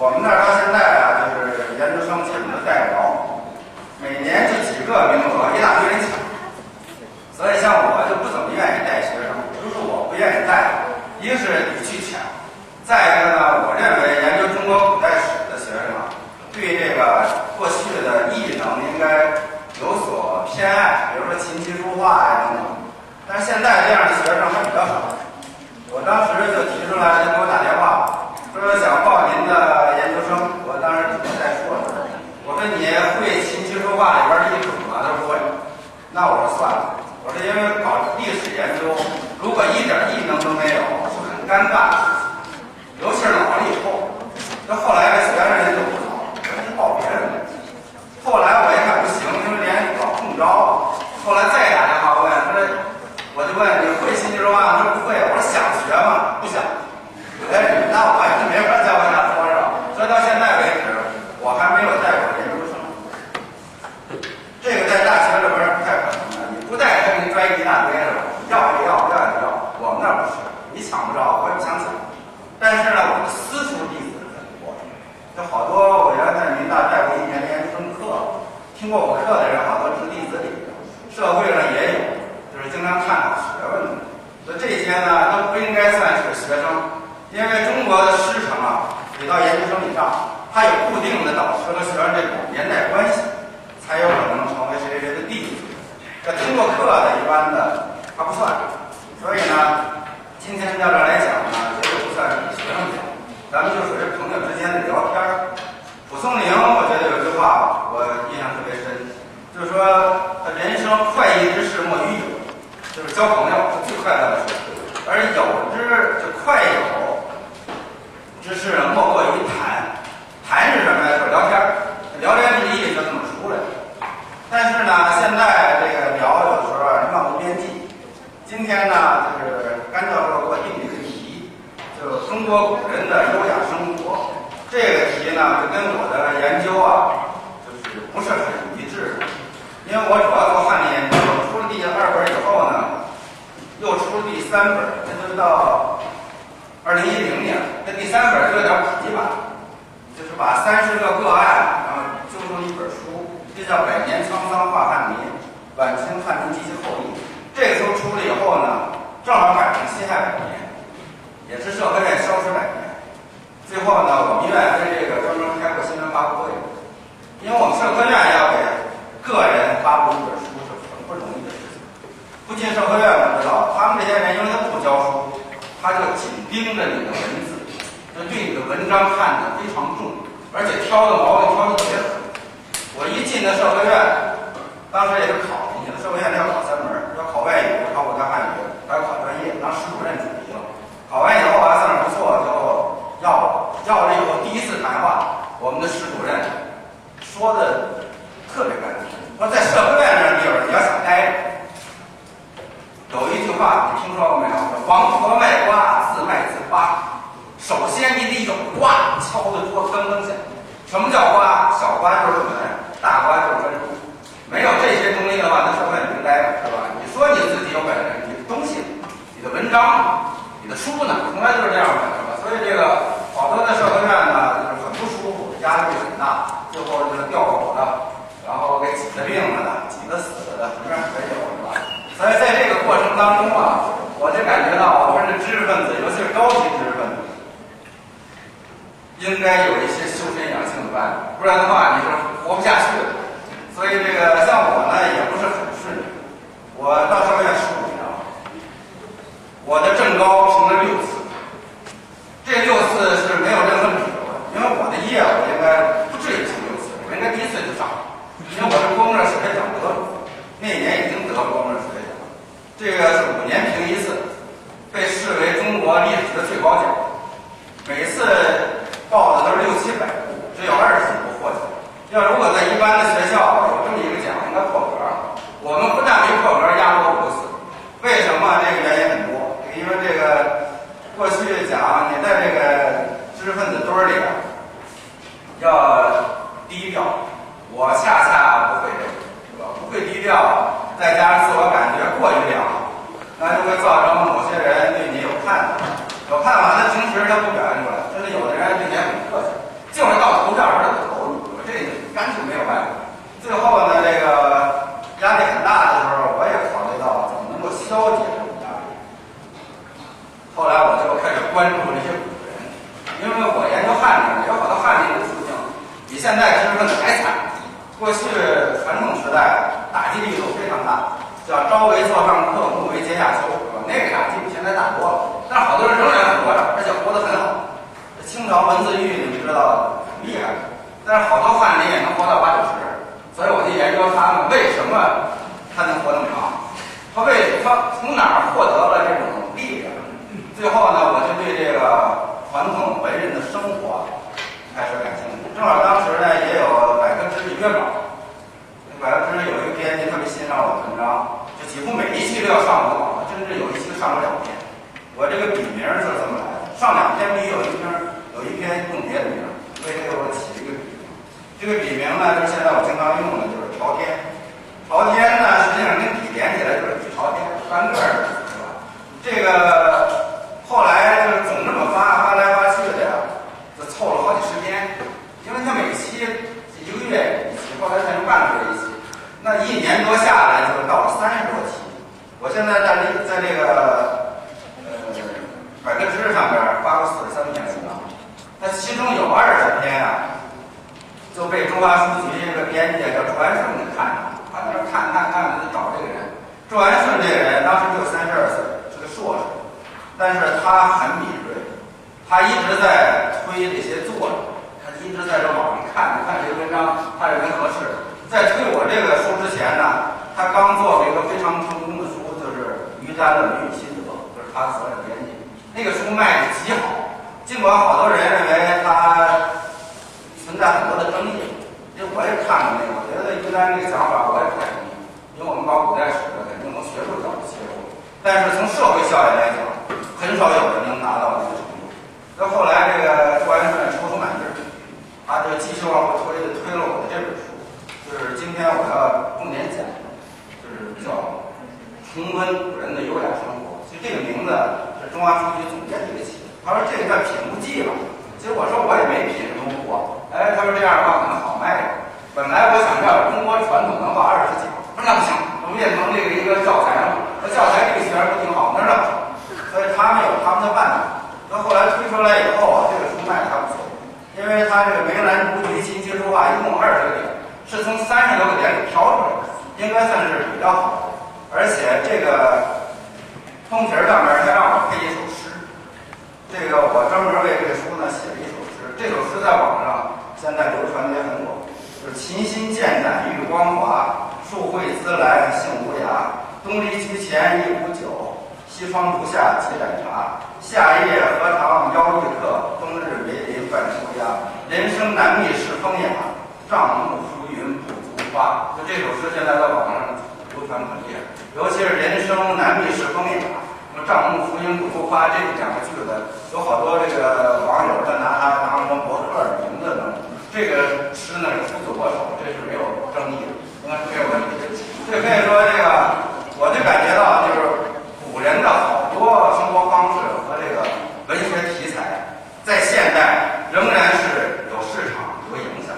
我们那话里边儿一种嘛他说不会那我说算了我说因为搞历史研究如果一点异能都没有就很尴尬。现在这个聊有时候漫无边际。今天呢，就是甘教授给我定一个题，就是中国古人的优雅生活。这个题呢，就跟我的研究啊，就是不是很一致，因为我主要做汉代研究，出了第二本以后呢，又出了第三本，那就是到二零一零年，那第三本就有点普及版，就是把三十个个案，然后揪成一本书。叫百年沧桑化汉民，晚清汉民及其后裔。这个书出了以后呢，正好赶上辛亥百年，也是社科院消失百年。最后呢，我们院跟这个专门开过新闻发布会，因为我们社科院要给个人发布一本书是很不容易的事情，不仅社科院我们知道，他们这些人因为他不教书，他就紧盯着你的文字，就对你的文章看得非常重，而且挑的毛病挑的特别狠。我一进的社科院，当时也是考进去的，社科院要考三门，要考外语，要考国家汉语，还要考专业，当史主任主题了。考完以后啊，算是不错，就要。要了以后，第一次谈话，我们的史主任说的特别干净。说在社科院这地方，你要想待着，有一句话你听说过没有？叫黄河卖瓜，自卖自夸。首先你得有瓜，敲的桌噔噔响。什么叫瓜？小瓜就是论文，大瓜就是专著。没有这些东西的话，那社会没待着，是吧？你说你自己有本事，你的东西，你的文章。你的书呢，从来都是这样的，是吧？所以这个好多的社科院呢，就是很不舒服，压力很大，最后就是掉狗的，然后给挤得病了的，挤得死了的，什么样全有，是吧？所以在这个过程当中啊，我就感觉到我们的知识分子，尤其是高级知识分子，应该有一些修身养性的办法，不然的话你是活不下去。的。所以这个像我呢，也不是很顺利，我到社科院十五。我的正高评了六次，这六次是没有任何理由的，因为我的业务应该不至于评六次，我应该第一次就上，因为我是公认史学奖得主，那年已经得了公认史学奖，这个是五年评一次，被视为中国历史的最高奖，每次报的都是六七百部，只有二十几部获奖。要如果在一般的学校有这么一个奖，应该破格。我们不但没破格，压过五次，为什么？这个原因很多。因为这个过去讲，你在这个知识分子堆儿里要低调，我恰恰不会这个，是吧？不会低调，再加上自我感觉过于良好，那就会造成某些人对你有看法，有看法，那平时他不表现出来，甚至有的人对你很客气，就是到投票时他投你，这干脆没有办法。最后呢，这个压力很大的时候，我也考虑到怎么能够消解。后来我就开始关注这些古人，因为我研究汉人，有好多汉人的处境比现在知识分子还惨。过去传统时代打击力度非常大，叫朝为坐上客，暮为阶下囚，是吧？那个打击比现在大多了。但是好多人仍然活着，而且活得很好。清朝文字狱你们知道很厉害，但是好多汉人也能活到八九十，所以我就研究他们为什么他能活那么长，他为他从哪儿获得了这种力量？最后呢，我就对这个传统文人的生活开始感兴趣。正好当时呢，也有百科知识月稿，百科知识有一个编辑特别欣赏我的文章，就几乎每一期都要上我的稿，甚至有一期上过两篇。我这个笔名就是怎么来的？上两篇笔有一篇有一篇用别的名，所以给我起了一个笔名。这个笔名呢，就是现在我经常用的，就是朝天。朝天呢，实际上跟笔连起来就是笔朝天，单个的，是吧？这个。后来就是总这么发发来发去的呀，就凑了好几十天，因为他每期一个月一期，后来才成半个月一期，那一年多下来就到了三十多期。我现在在这在这个呃百科知识上边发过四十三篇文章，那其中有二十篇啊，就被中华书局这个编辑叫周安顺给看上了，他在那看看看，就找这个人。周安顺这个人当时就三十二岁，是个硕士。但是他很敏锐，他一直在推这些作者，他一直在这网上看，看这些文章，他认为合适。在推我这个书之前呢，他刚做了一个非常成功的书，就是于丹的《论语心得》，就是他所有编辑。那个书卖的极好，尽管好多人认为它存在很多的争议，因为我也看过那个，我觉得于丹这个想法我也不太同意，因为我们搞古代史的肯定从学术角度切入，但是从社会效益来讲。很少有人能达到这个程度。那后来这个朱安顺踌躇满志，他就继续往后推的推了我的这本书，就是今天我要重点讲，就是叫重温古人的优雅生活。其实这个名字是中华书局总监给起的。他说这个叫品物记嘛。其实我说我也没品什么过。哎，他说这样的话可能好卖点。本来我想叫中国传统文化二十讲，说那不行，我们变成这个一个教材了。那教材这个学不挺好，那是。他们有他们的办法。那后来推出来以后啊，这个书卖的还不错，因为它这个梅兰竹菊琴棋书画一共二十个点，是从三十多个点里挑出来的，应该算是比较好的。而且这个通题上面还让我配一首诗，这个我专门为这个书呢写了一首诗，这首诗在网上现在流传的也很广，就是“琴心剑胆玉光华，树蕙滋来性无涯。东篱菊前一壶酒，西窗烛下几盏茶。夏夜荷塘邀一客，冬日梅林半秋鸦。人生难觅是风雅，帐幕浮云不足花。”就这首诗现在在网上流传很厉害，尤其是“人生难觅是风雅”。帐幕浮云不足花，这两个句子有好多这个网友在拿它当什么博客的名字呢？这个诗呢是出自我手，这是没有争议的，应该是没有问题。这可以说这个，我就感觉到好多生活方式和这个文学题材，在现代仍然是有市场、有影响。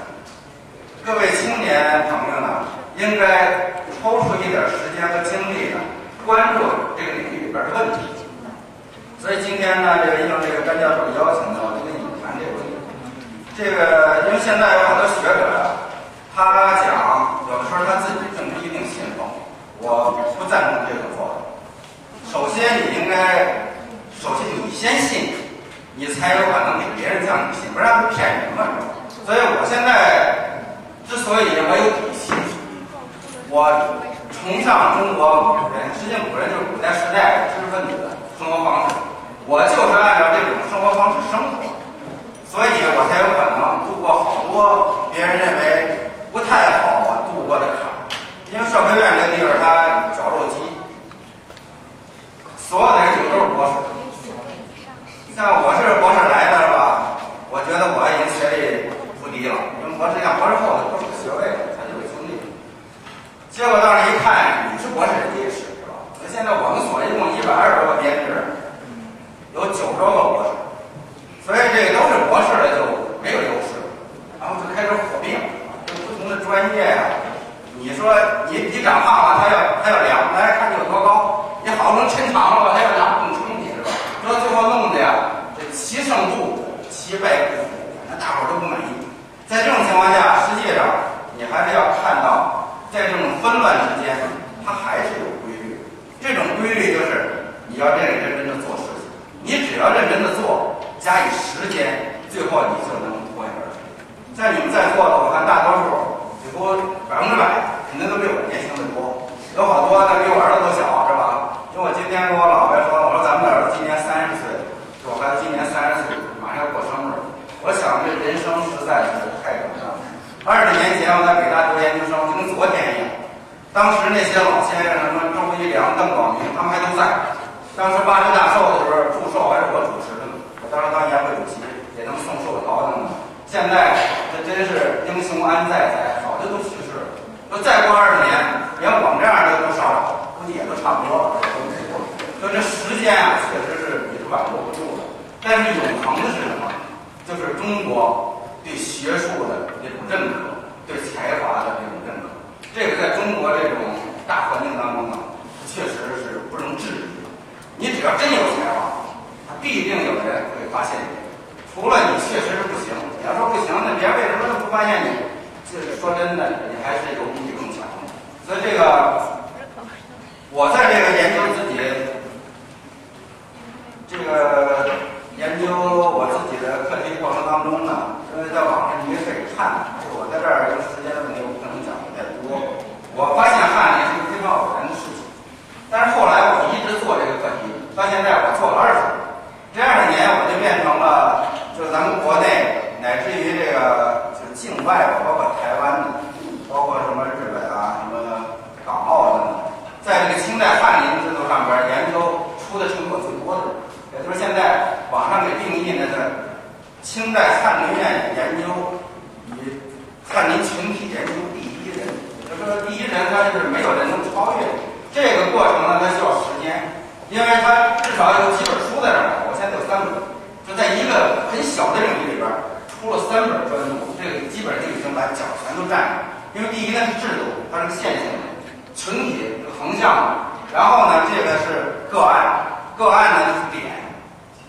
各位青年朋友呢，应该抽出一点时间和精力呢，关注这个领域。里边的问题，所以今天呢，这个应这个甘教授邀请呢，我就跟你谈这个问题。这个因为现在有很多学者呀，他讲有的时候他自己并不一定信奉，我不赞同这种做法。首先，你应该，首先你先信，你才有可能给别人讲你信，不然他骗人嘛。所以我现在之所以我有底气，我。崇尚中国古人，实际古人就是古代时代知识分子的生活方式。我就是按照这种生活方式生活，所以我才有可能度过好多别人认为不太好我度过的坎。因为社科院这个地方它绞肉机，所有的。像我是博士来的是吧？我觉得我已经学历不低了，因为博士像博士后的不是学位。他就有经历结果到那一看，你是博士，人家也是，吧？那现在我们所一共一百二十多个编制，有九十多个博士，所以这都是博士的就没有优势，然后就开始火并，就不同的专业呀。你说你你长胖了，他要他要量，来看你有多高；你好不容易抻长了吧，他要量更充你，是吧？说最后弄的其，胜负七败不服，那大伙都不满意。在这种情况下，实际上你还是要看到。在这种纷乱之间，它还是有规律。这种规律就是你要认认真真的做事情。你只要认真的做，加以时间，最后你就能脱颖而出。像你们在座的，我看大多数几乎百分之百肯定都比我年轻的多。有好多那比我儿子都小，是吧？因为我今天跟我老婆说，我说咱们的儿子今年三十岁，我孩子今年三十岁，马上要过生日。我想这人生实在是太短了。二十年前我在北大读研究生，就跟昨天一样。当时那些老先生，什么周一良、邓广明，他们还都在。当时八十大寿的时候，祝寿还是我主持的呢。我当时当年会主席，给他们送寿桃等等。现在这真是英雄安在哉，早就都去世了。说再过二十年，连我们这样的都少少，估计也都差不多了。说这时间啊，确实是你是挽留不住的。但是永恒的是什么？就是中国。对学术的那种认可，对才华的那种认可，这个在中国这种大环境当中呢，确实是不容置疑。你只要真有才华，他必定有人会发现你。除了你确实是不行，你要说不行，那别人为什么都不发现你？这说真的，你还是有比你更强的。所以这个，我在这个研究自己，这个研究我自己的课题过程当中呢。因为在网上你也可以看，就我在这儿因为时间的问题，我不可能讲的太多。我发现汉林是一个非常偶然的事情，但是后来我一直做这个课题，到现在我做了二十年，这二十年我就变成了，就是咱们国内乃至于这个就是境外，包括台湾的，包括什么日本啊、什么港澳的，在这个清代翰林制度上边研究出的成果最多的人，也就是现在网上给定义的是。清代翰林院研究以翰林群体研究第一人，就说第一人他是没有人能超越。这个过程呢，它需要时间，因为它至少有几本书在这儿。我现在有三本，就在一个很小的领域里边出了三本专著，这个基本上就已经把角全都占了。因为第一呢是制度，它是线性的；群体是横向的。然后呢，这个是个案，个案呢就是点，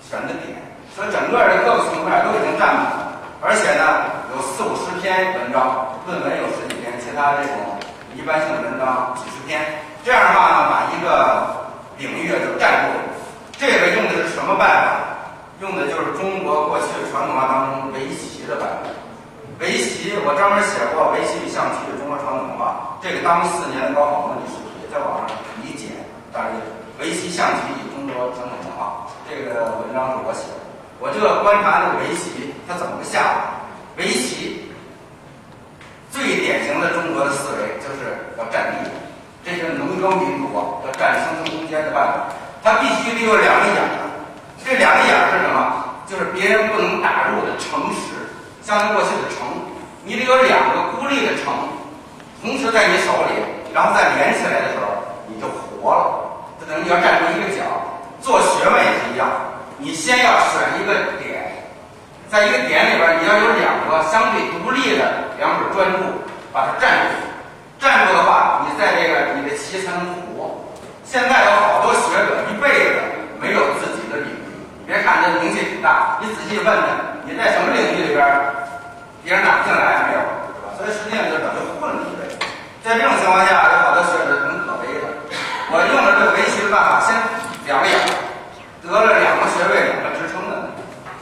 选的点。所以整个的各个层面都已经占满，而且呢，有四五十篇文章，论文有十几篇，其他这种一般性的文章几十篇，这样的话呢，把一个领域啊就占住。这个用的是什么办法？用的就是中国过去传统文化当中围棋的办法。围棋我专门写过围棋与象棋与中国传统文化，这个当四年高考模拟试题，在网上理解，但是围棋象棋与中国传统文化，这个文章是我写的。我就要观察这个围棋它怎么个下法。围棋最典型的中国的思维就是要占地，这是农耕民族啊要占生存空间的办法。它必须得有两个眼儿，这两个眼儿是什么？就是别人不能打入的城池，相当于过去的城，你得有两个孤立的城，同时在你手里，然后再连起来的时候，你就活了。就等于你要站住一个角。做学问也是一样，你先要选一个点，在一个点里边，你要有两个相对独立的两本专注，把它站住。站住的话，你在这个你的棋才能活。现在有好多学者一辈子没有自己的领域，别看这名气挺大，你仔细问问，你在什么领域里边，别人打进来没有，是吧？所以实际上就等于混了一辈子。在这种情况下，有好多学者挺可悲的。我用了这个围棋的办法，先两个眼，得了两个学位，两个职称的，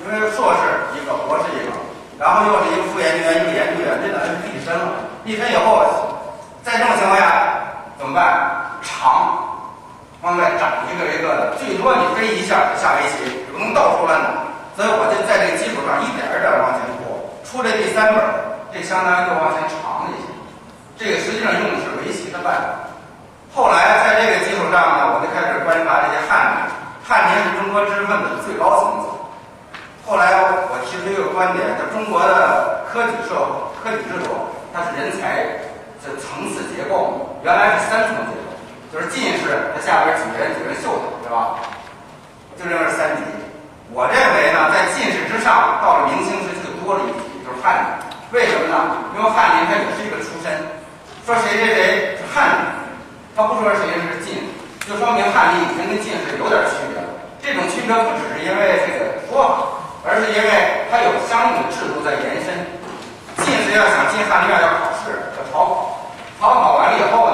因为硕士一个，博士一个，然后又是一个副研究员，一个研究员，这等于是毕生了。毕生以后，在这种情况下怎么办？长。往外长一个一个的，最多你飞一下下围棋，不能到处乱打。所以我就在这个基础上一点一点往前过，出这第三本，这相当于就往前长了一些。这个实际上用的是围棋的办法。后来在这个基础上呢，我就开始观察这些汉民。汉民是中国知识分子的最高层次。后来我提出一个观点，就中国的科举社科举制度，它是人才的层次结构，原来是三层结构。就是进士，他下边几个人几个人秀才，对吧？就认为是三级。我认为呢，在进士之上，到了明清时期就多了一级，就是翰林。为什么呢？因为翰林他也是一个出身。说谁谁谁是翰林，他不说谁是进士，就说明翰林已经跟进士有点区别。这种区别不只是因为这个说法，而是因为它有相应的制度在延伸。进士要想进翰林院要考试，要考，考考完了以后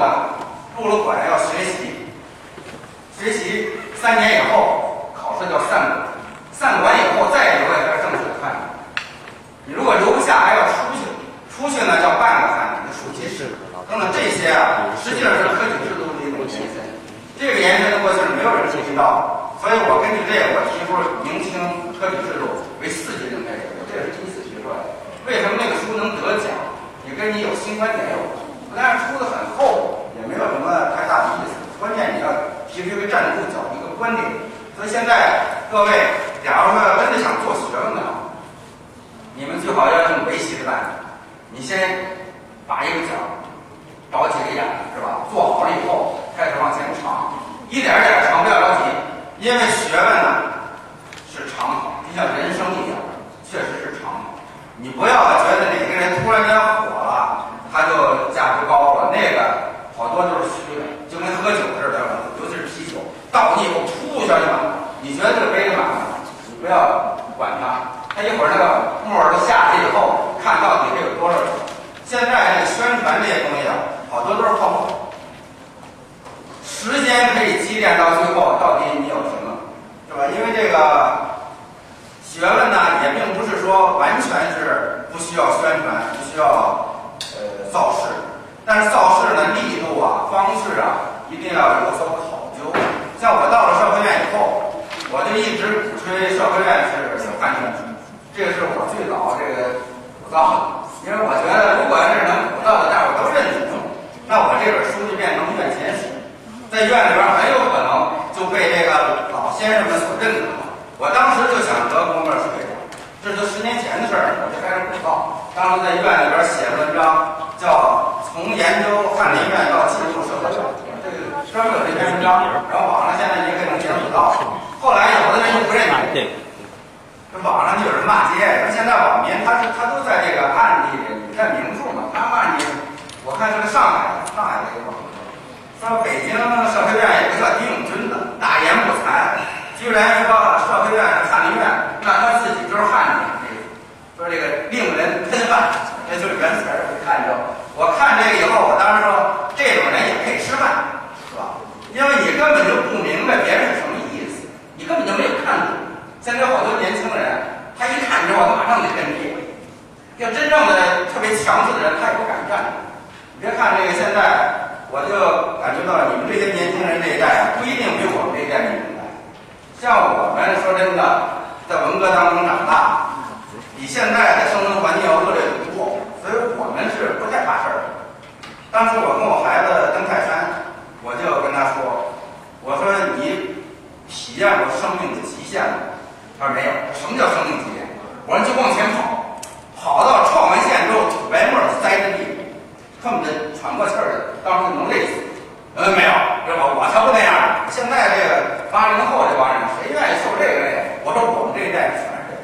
说，北京社科院有个叫丁永军的，大言不惭，居然说社科院是翰林院，那他自己就是汉子，说这个令人喷饭，这就是原词儿，看着。我看这个以后，我当时说，这种人也可以吃饭，是吧？因为你根本就不明白别人是什么意思，你根本就没有看懂。现在好多年轻人，他一看之后，马上就跟你。要真正的特别强势的人，他也不敢站。别看这个现在，我就感觉到你们这些年轻人这一代啊不一定比我们这一代明白。像我们说真的，在文革当中长大，比现在的生存环境要恶劣得多，所以我们是不太怕事儿。当时我跟我孩子登泰山，我就跟他说：“我说你体验过生命的极限吗？”他说没有。什么叫生命极限？我说就往前跑，跑到创完线之后，土白沫塞着地。恨不得喘不过气儿来，当时能累死。呃，没有，是吧？我才不那样。现在这个八零后这帮人，谁愿意受这个累？我说我们这一代全是这个，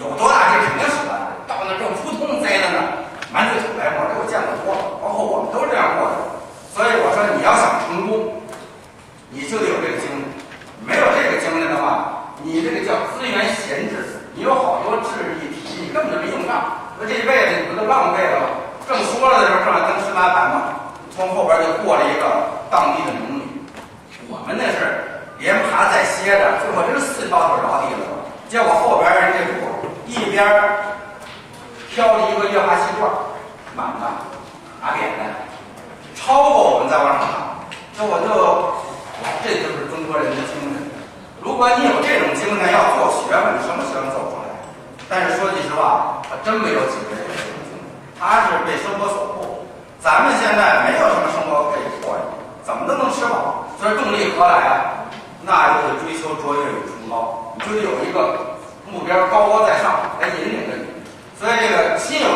有多大劲肯定使完。到那正扑通栽在那，满嘴土白沫，这我见过多了。包括我们都是这样过的。所以我说，你要想成功，你就得有这个精神。没有这个精神的话，你这个叫资源闲置，你有好多智力体系根本就没用上。那这一辈子你不都浪费了吗？正说了的时候，正要登十八盘吗，从后边就过来一个当地的农女。我们那是连爬带歇着，最后真是四条腿着地了。结果后边人这主一边挑着一个月华气罐，满的，打扁的，超过我们再往上爬。这我就，这就是中国人的精神。如果你有这种精神，要做学问，什么学问做不出来？但是说句实话，真没有几个人。他是被生活所迫，咱们现在没有什么生活可以过呀，怎么都能吃饱，所以动力何来啊？那就得追求卓越与崇高，就得有一个目标高高在上来引领着你。所以这个心有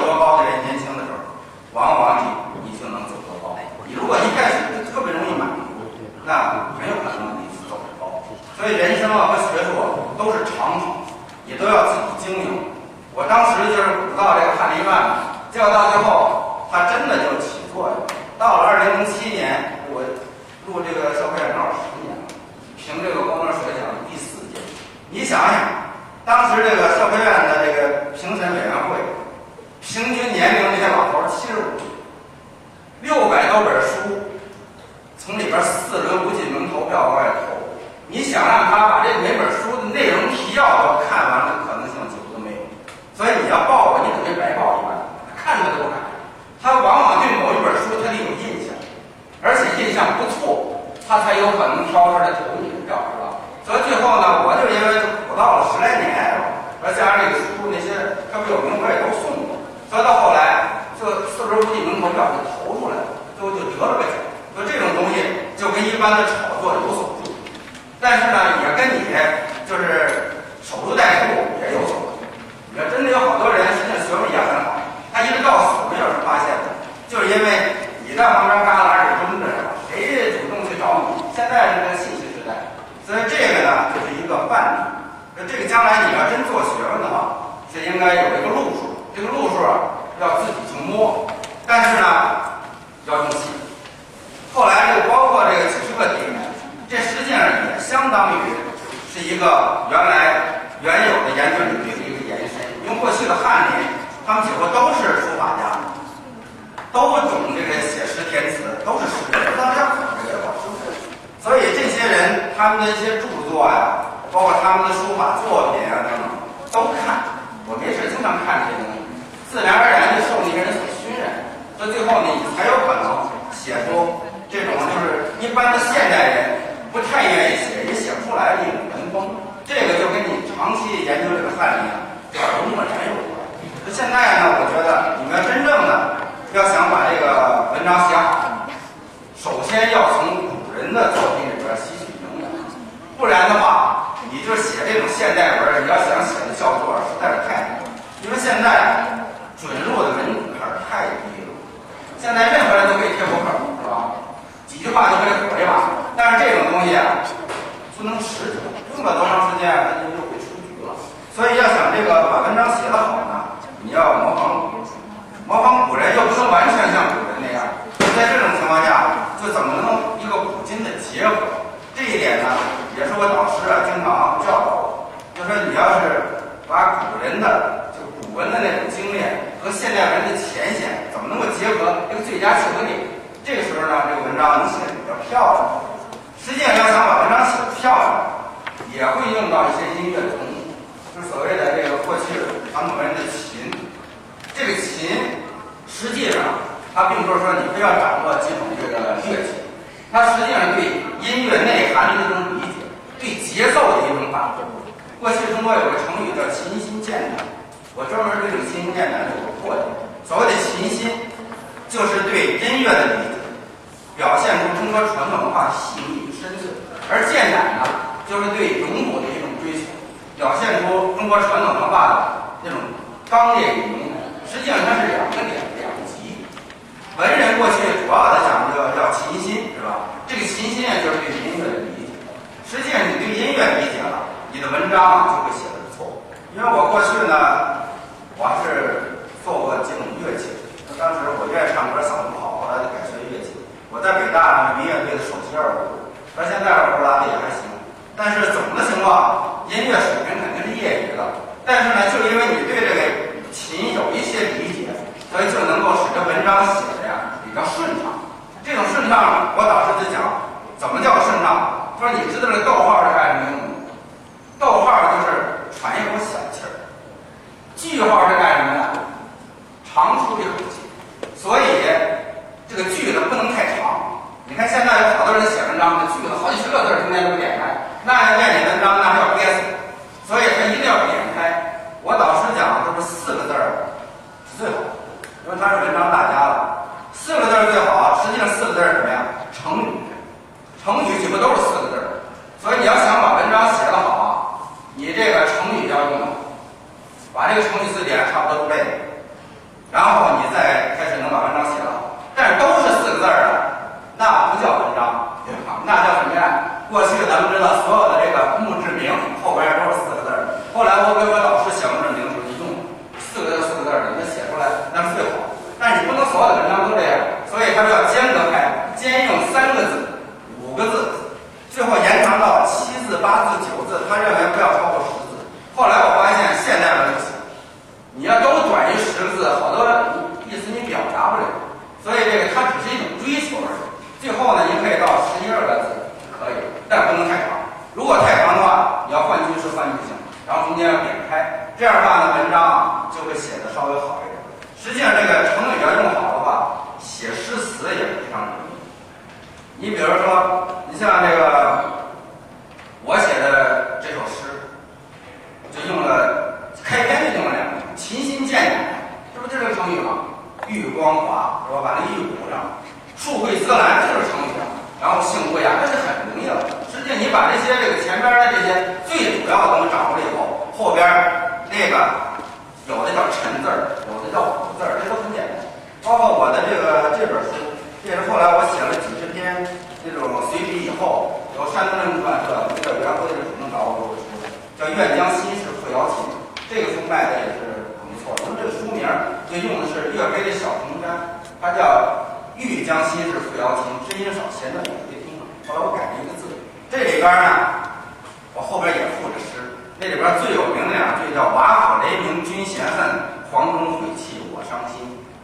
后边也附着诗，那里边最有名的呀，就叫“瓦釜雷鸣君嫌恨，黄钟毁弃我伤心”。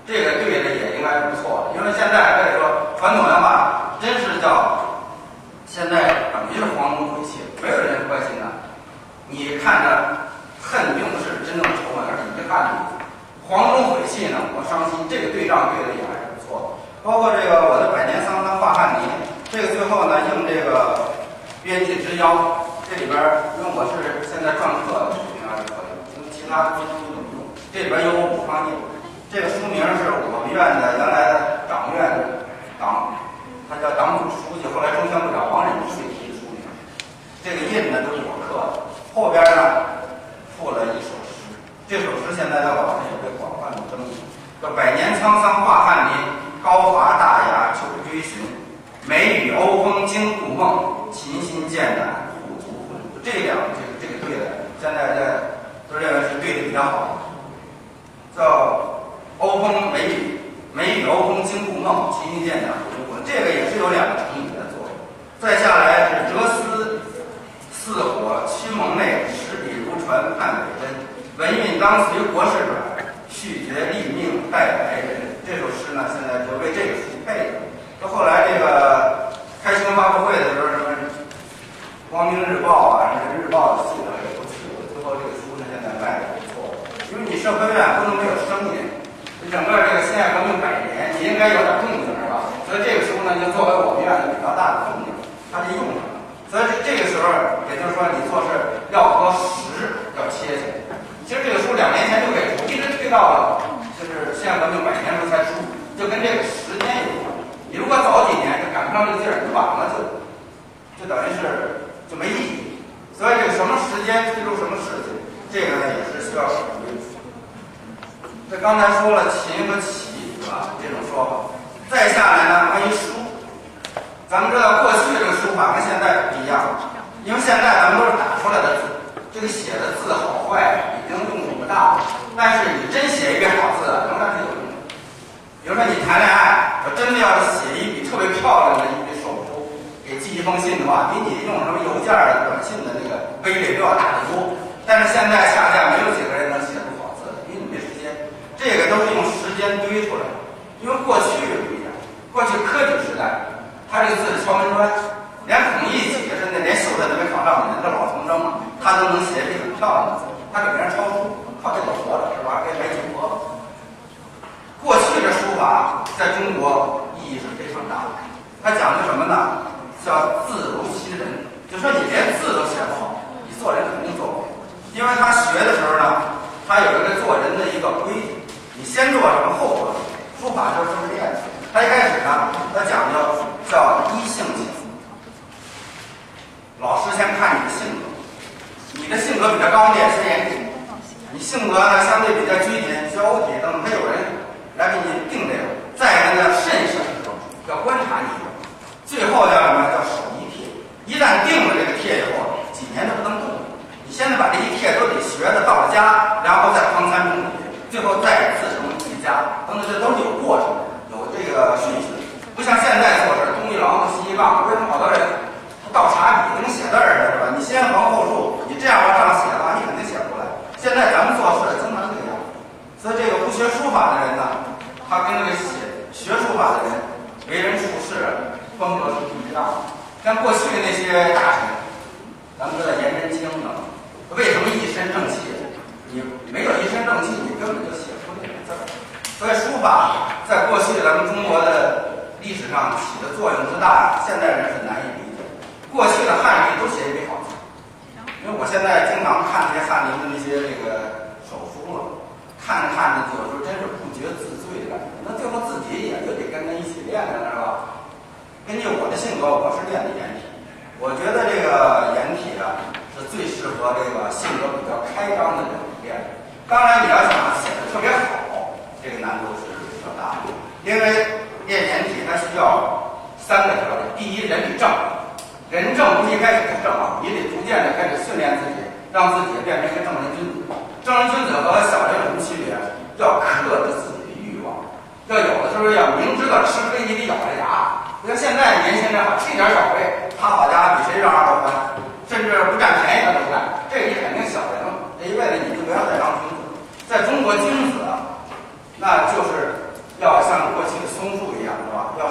这个对的也应该不错，因为现在可以说传统文化真是叫现在等于是黄钟毁弃，没有人关心了。你看着恨并不是真正的仇恨，而是遗憾。黄钟毁弃呢，我伤心。这个对仗对的也还是不错。包括这个我的百年沧桑化翰泥，这个最后呢应这个编辑之邀。这里边，因为我是现在篆刻的水平还是可以，因为其他东西都不怎么用。这里边有五方印，这个书名是我们院的，原来党院的党，他叫党组书记，后来中宣部长王任之设的书名。这个印呢，都是我刻的。后边呢，附了一首诗。这首诗现在在网上也被广泛的争议。说百年沧桑化翰林，高华大雅久追寻，梅雨欧风惊故梦，琴心剑胆。这两这个这个对的，现在在都认为是对的比较好。叫“欧风美雨，美雨欧风，惊故梦，齐心建两国”。这个也是有两个成语在做。再下来是“哲思似火，七梦内十笔如传判北真，文运当随国事转，续绝立命待来人”。这首诗呢，现在就为这个书配的。到后来这个开新闻发布会的时候。光明日报啊，这些日报的记者也不次，最后这个书呢现在卖的不错。因为你社科院不能没有声音，整个这个辛亥革命百年，你应该有点动静是吧？所以这个书呢就作为我们院的比较大的动静，它就用上了。所以这这个时候，也就是说你做事要和时要切切。其实这个书两年前就给出，一直推到了就是辛亥革命百年时候才出，就跟这个时间有关。你如果早几年就赶不上这个劲儿，你晚了就就等于是。就没意义。所以这什么时间推出什么事情，这个呢也是需要考虑。这刚才说了秦和齐是吧？这种说法，再下来呢，关于书，咱们知道过去这个书法跟现在不一样，因为现在咱们都是打出来的字，这个写的字好坏已经用处不大了。但是你真写一笔好字，仍然是有用的。比如说你谈恋爱，我真的要写一笔特别漂亮的，封信的话，比你用什么邮件、短信的那个威力都要大得多。但是现在恰恰没有几个人能写出好字，因为你没时间。这个都是用时间堆出来的，因为过去不一样，过去科举时代，他这个字是敲门砖，连孔乙己是那连秀才都没考上的人，这老从征嘛，他都能写一很漂亮的字，他给别人抄书，靠这个活着是吧？给买酒喝。过去的书法在中国意义是非常大的，它讲究什么呢？叫字如其人，就说你连字都写不好，你做人肯定做不好，因为他学的时候呢，他有一个做人的一个规矩。你先做什么，后做什么？书法就是这么练的。他一开始呢，他讲究叫一性情。老师先看你的性格，你的性格比较刚烈，先严谨；你性格呢相对比较拘谨，交体等，没有人来给你定这个。再一个呢，慎审要观察你。最后叫什么？叫守一帖。一旦定了这个帖以后，几年都不能动。你现在把这一帖都得学的到了家，然后再旁参中。最后再自成一家，等等，这都是有过程、有这个顺序，不像现在做事东一榔头西一棒。为什么好多人他倒茶笔能写字儿的是吧？你先横后竖，你这样往上写的话，你肯定写不出来。现在咱们做事经常这样，所以这个不学书法的人呢，他跟这个写学书法的人为人处事风格是不一样的。像过去的那些大臣，咱们知道颜真卿呢，为什么一身正气？你没有一身正气，你根本就写不出那个字儿。所以书法在过去咱们中国的历史上起的作用之大，现代人是难以理解。过去的汉隶都写一笔好字，因为我现在经常看那些翰林的那些这个手书了，看着看着有时候真是不觉自醉的感觉。那最后自己也就得跟他一起练了，是吧？根据我的性格，我是练的颜体，我觉得这个颜体啊是最适合这个性格比较开张的人练。当然，你要想写的特别好，这个难度是比较大的。因为练颜体，它需要三个条件：第一，人得正，人正不一开始就正啊，你得逐渐的开始训练自己，让自己变成一个正人君子。正人君子和小人有什么区别？要克制自己，要有的时候要明知道吃亏，你得咬着牙。你看现在年轻人啊，吃一点小亏，他好家伙比谁让二都欢，甚至不占便宜他都不干，这你肯定小人。这一辈子你就不要再当君子。在中国，君子，那就是要像过去的松树一样，是吧？要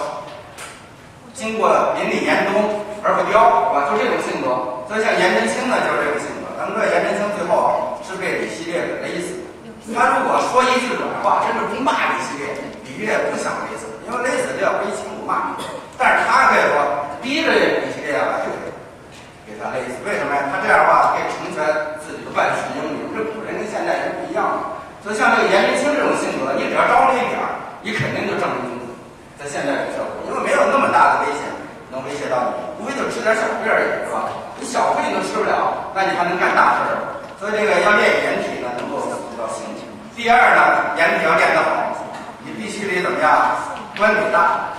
经过淋漓严冬而不凋，是吧？就这种性格。所以像颜真卿呢，就是这个性格。咱们知道颜真卿最后是被李希烈给勒死的。他如果说一句软话，甚至不骂李希烈，李希烈不想勒死，因为勒死这要背轻不骂你。但是他可以说逼着李希烈啊，就给给他勒死。为什么呀？他这样的话可以成全自己的。万世英名，这古人跟现代人不一样的。所以像这个颜真卿这种性格，你只要招了一点儿，你肯定就正人君子。在现代社会，因为没有那么大的危险能威胁到你，无非就是吃点小亏而已，是吧？你小亏你都吃不了，那你还能干大事儿。所以这个要练颜体呢，能够比较性情。第二呢，颜体要练得好，你必须得怎么样？官比大，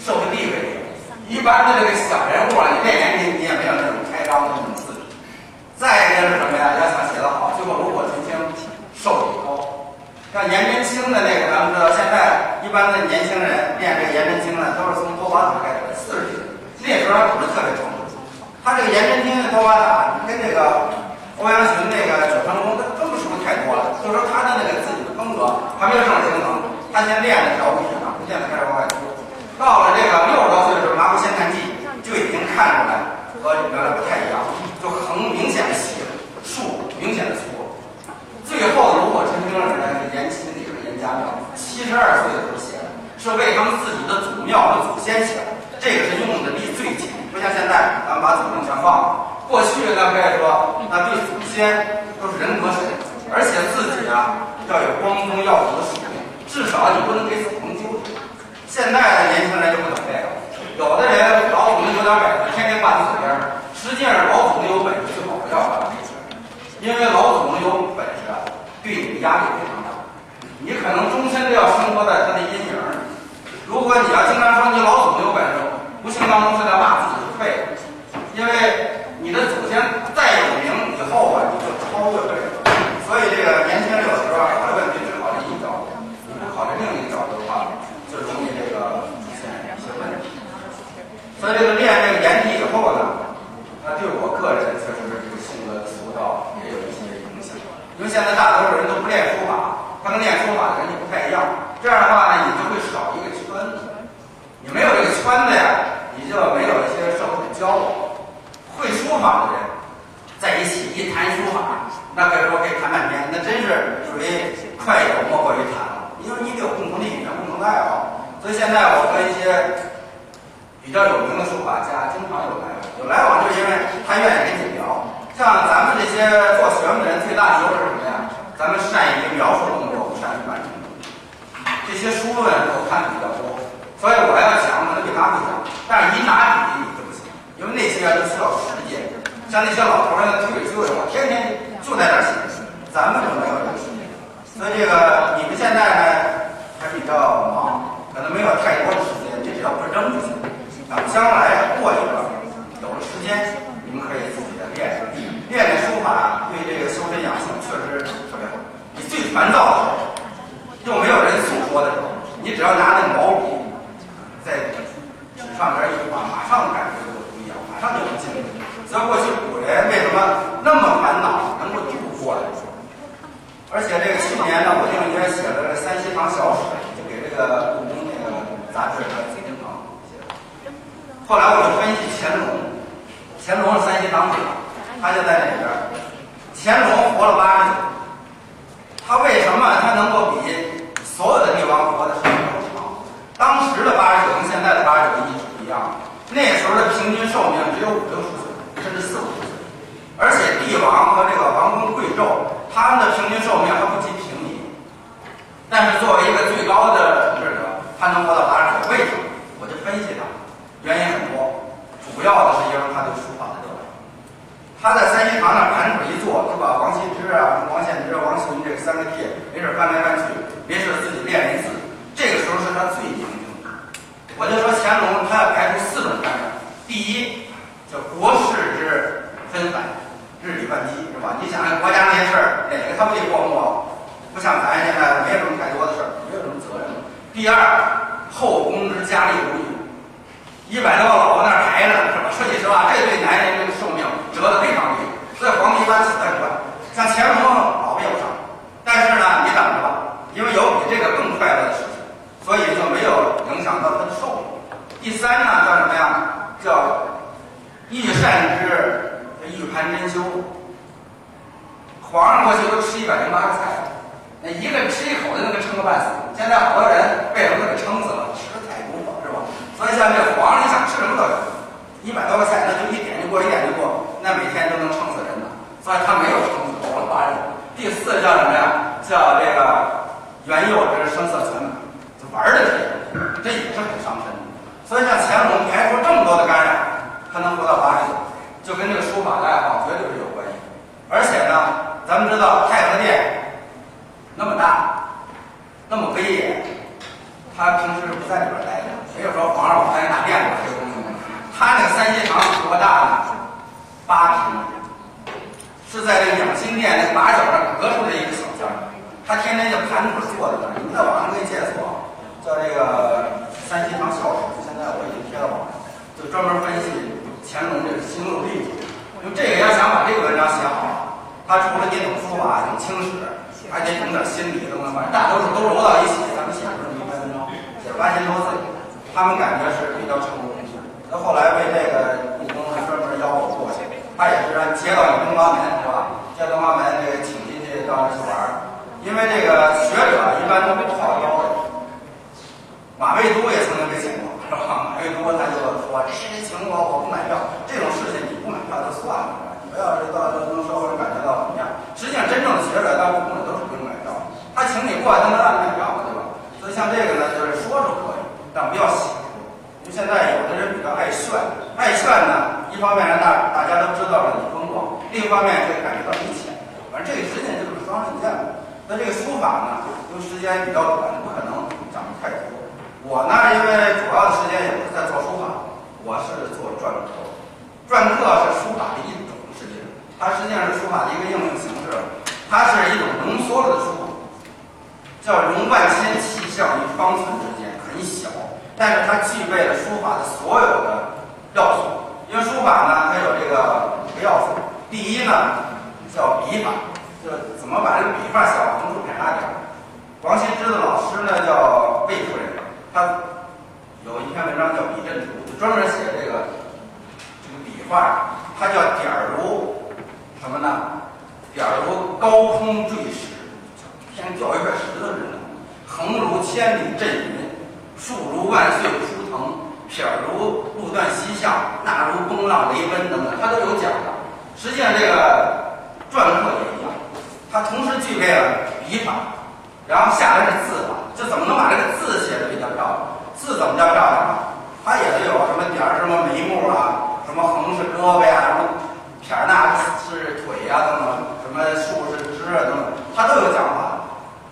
社会地位。一般的这个小人物啊，你练颜体，你也没有那种开张的那种。再一个是什么呀？要想写得好，最后炉火纯青，寿比高。像颜真卿的那个，咱们知道，现在一般的年轻人练这个颜真卿呢，都是从多巴塔开始，四十岁，那时候还不是特别成熟。他这个颜真卿的多巴塔跟这个欧阳询那个九成宫，他分不出太多了。就是说他的那个自己的风格还没有正式形成，他先练的条笔啊，逐渐的开始往外出。到了这个六十多岁的时候，《麻布仙探记》就已经看出来和原来不太一样。就横明显的细，竖明显的粗，最后炉火纯青的人是颜齐那个颜家庙，七十二岁的时候写的，是为他们自己的祖庙和祖先写的。这个是用的力最紧，不像现在咱们把祖宗全放了。过去那可以说，那对祖先都是人格神，而且自己啊要有光宗耀祖的使命，至少你不能给祖宗丢脸。现在的年轻人就不懂这个，有的人老祖宗有点本事，天天挂你嘴边儿，实际上老祖宗有本事最好不要挂在嘴边儿，因为老祖宗有本事，对你的压力非常大，你可能终身都要生活在他的阴影里。如果你要经常说你老祖宗有本事，无形当中是在骂自己是废物，因为你的祖先再有名以后啊，你就超越不了。所以这个年轻人有时候考虑问题只考虑一个角度，你不考虑另一个角度的话，就容易这个出现一些问题。所以这个练这个颜体以后呢，那对我个人确实是这个性格塑造也有一些影响。因为现在大多数人都不练书法，他跟练书法的人就不太一样。这样的话呢，你就会少一个圈子。你没有这个圈子呀，你就没有一些社会的交流。会书法的人在一起一谈书法，那可以说可以谈半天，那真是属于快有莫过于谈了。因为你得有共同的语言、共同的爱好。所以现在我和一些比较有名的书法家经常有来往，有来往就是因为他愿意跟你聊。像咱们这些做学问的人，最大的优势是什么呀？咱们善于描述动作，不善于完成。这些书呢我看的比较多，所以我要讲我能给他会讲，但是一拿笔你就不行，因为那些都需要时间。像那些老头儿那推推我天天就在那儿写，咱们就没有这个时间。所以这个你们现在呢还比较忙，可能没有太多的时间，你只要不扔就行。等将来过一段有了时间，你们可以自己再练练练书法，对这个修身养性确实特别好。你最烦躁的时候，又没有人诉说的时候，你只要拿那个毛笔在纸上边一画，马上感觉就不一样，马上就能进步。所以过去古人为什么那么烦恼，能够度过来？而且这个去年呢，我就也写了《三希堂小史》，就给这个故宫那个杂志的紫禁堂写的。后来我就分析乾隆，乾隆是三希堂主，他就在那里边。乾隆活了八十九，他为什么他能够比所有的帝王活的时间都长？当时的八十九跟现在的八十九一是不一样的，那时候的平均寿命只有五六十岁，甚至四五十岁。而且帝王和这个王公贵胄，他们的平均寿命还不及平民。但是作为一个最高的统治者，他能活到八十九，为什么？我就分析他，原因很多，主要的是因为他对书法的热爱。他在三希堂那盘腿一坐，就把王羲王献之、王羲之这三个帖没事翻来翻去，没事自己练练字。这个时候是他最宁静的。我就说乾隆他要排除四种干扰，第一叫国事之纷繁，日理万机，是吧？你想想国家那些事儿，哪个他不得过目啊？不像咱现在没有什么太多的事儿，没有什么责任。第二，后宫之佳丽如玉，一百多个老婆那儿排着，是吧？说句实话，这对男人这个寿命折得非常厉害。所以皇帝一般死得快，像乾隆老婆也不少。但是呢，你等着吧，因为有比这个更快乐的事情，所以就没有影响到他的寿命。第三呢，叫什么呀？叫欲善之，欲攀珍馐。皇上过去都吃一百零八个菜，那一个吃一口就能给撑个半死。现在好多人被什么给撑死了？吃的太多了，是吧？所以像这皇上，你想吃什么都有，一百多个菜，那就一点就过，一点就过，那每天都能撑死人。所以他没有撑死，活了八十九。第四叫什么呀？叫这个元佑之声色犬马，就玩的这些，这也是很伤身。所以像乾隆排除这么多的干扰，他能活到八十九，就跟这个书法的爱好绝对是有关系。而且呢，咱们知道太和殿那么大，那么威严，他平时不在里边待的。没有说皇上我在大殿里这个东西，他那个三希堂多大呢？八平，是在这个养心殿那个把角上隔出的一个小间儿。他天天就盘腿坐在那儿，你们在网上可以检索，叫这个三希堂小史，现在我已经贴到网上，就专门分析乾隆这个心路历程。因为这个要想把这个文章写好，他除了你懂书法、懂清史，还得懂点心理，懂点反正大多数都揉到一起，咱们写不出一篇文章，写八千多字，他们感觉是比较成功的。那后来为这个故宫还专门邀我，他也是让接到你东华门是吧？接东华门这个请进去到那去玩儿，因为这个学者一般都不好腰的。马未都也曾经被请过，是吧？马未都他就说：“这谁请我，我不买票。”这种事情你不买票就算了，你不要是到能社会感觉到怎么样？实际上，真正的学者大部分都是不用买票，他请你过来，他能让你买票吗？对吧？所以像这个呢，就是说说可以，但不要写。现在有的人比较爱炫，爱炫呢，一方面让大大家都知道了你风光，另一方面就感觉到你浅。反正这个实际上就是双刃剑。那这个书法呢，因为时间比较短，不可能讲的太多。我呢，因为主要的时间也不是在做书法，我是做篆刻。篆刻是书法的一种，实际上，它实际上是书法的一个应用形式，它是一种浓缩了的书法，叫融万千气象于方寸之间，很小，但是它具备了书法的所有的要素。因为书法呢，它有这个几个要素，第一呢叫笔法，就怎么把这个笔画小，横竖撇捺点。王羲之的老师呢叫魏夫人。他有一篇文章叫《笔阵图》，就专门写这个这个笔画，它叫点儿如什么呢？点儿如高空坠石，像掉一块石头似的；横如千里阵云，竖如万岁书腾，撇如路断溪象，捺如风浪雷奔等等，它都有讲的。实际上，这个篆刻也一样，它同时具备了笔法，然后下来是字法。就怎么能把这个字写的比较漂亮？字怎么叫漂亮？它也是有什么点儿，什么眉目啊，什么横是胳膊呀，什么撇捺是腿呀，等等，什么竖是肢啊，等等，它都有讲法。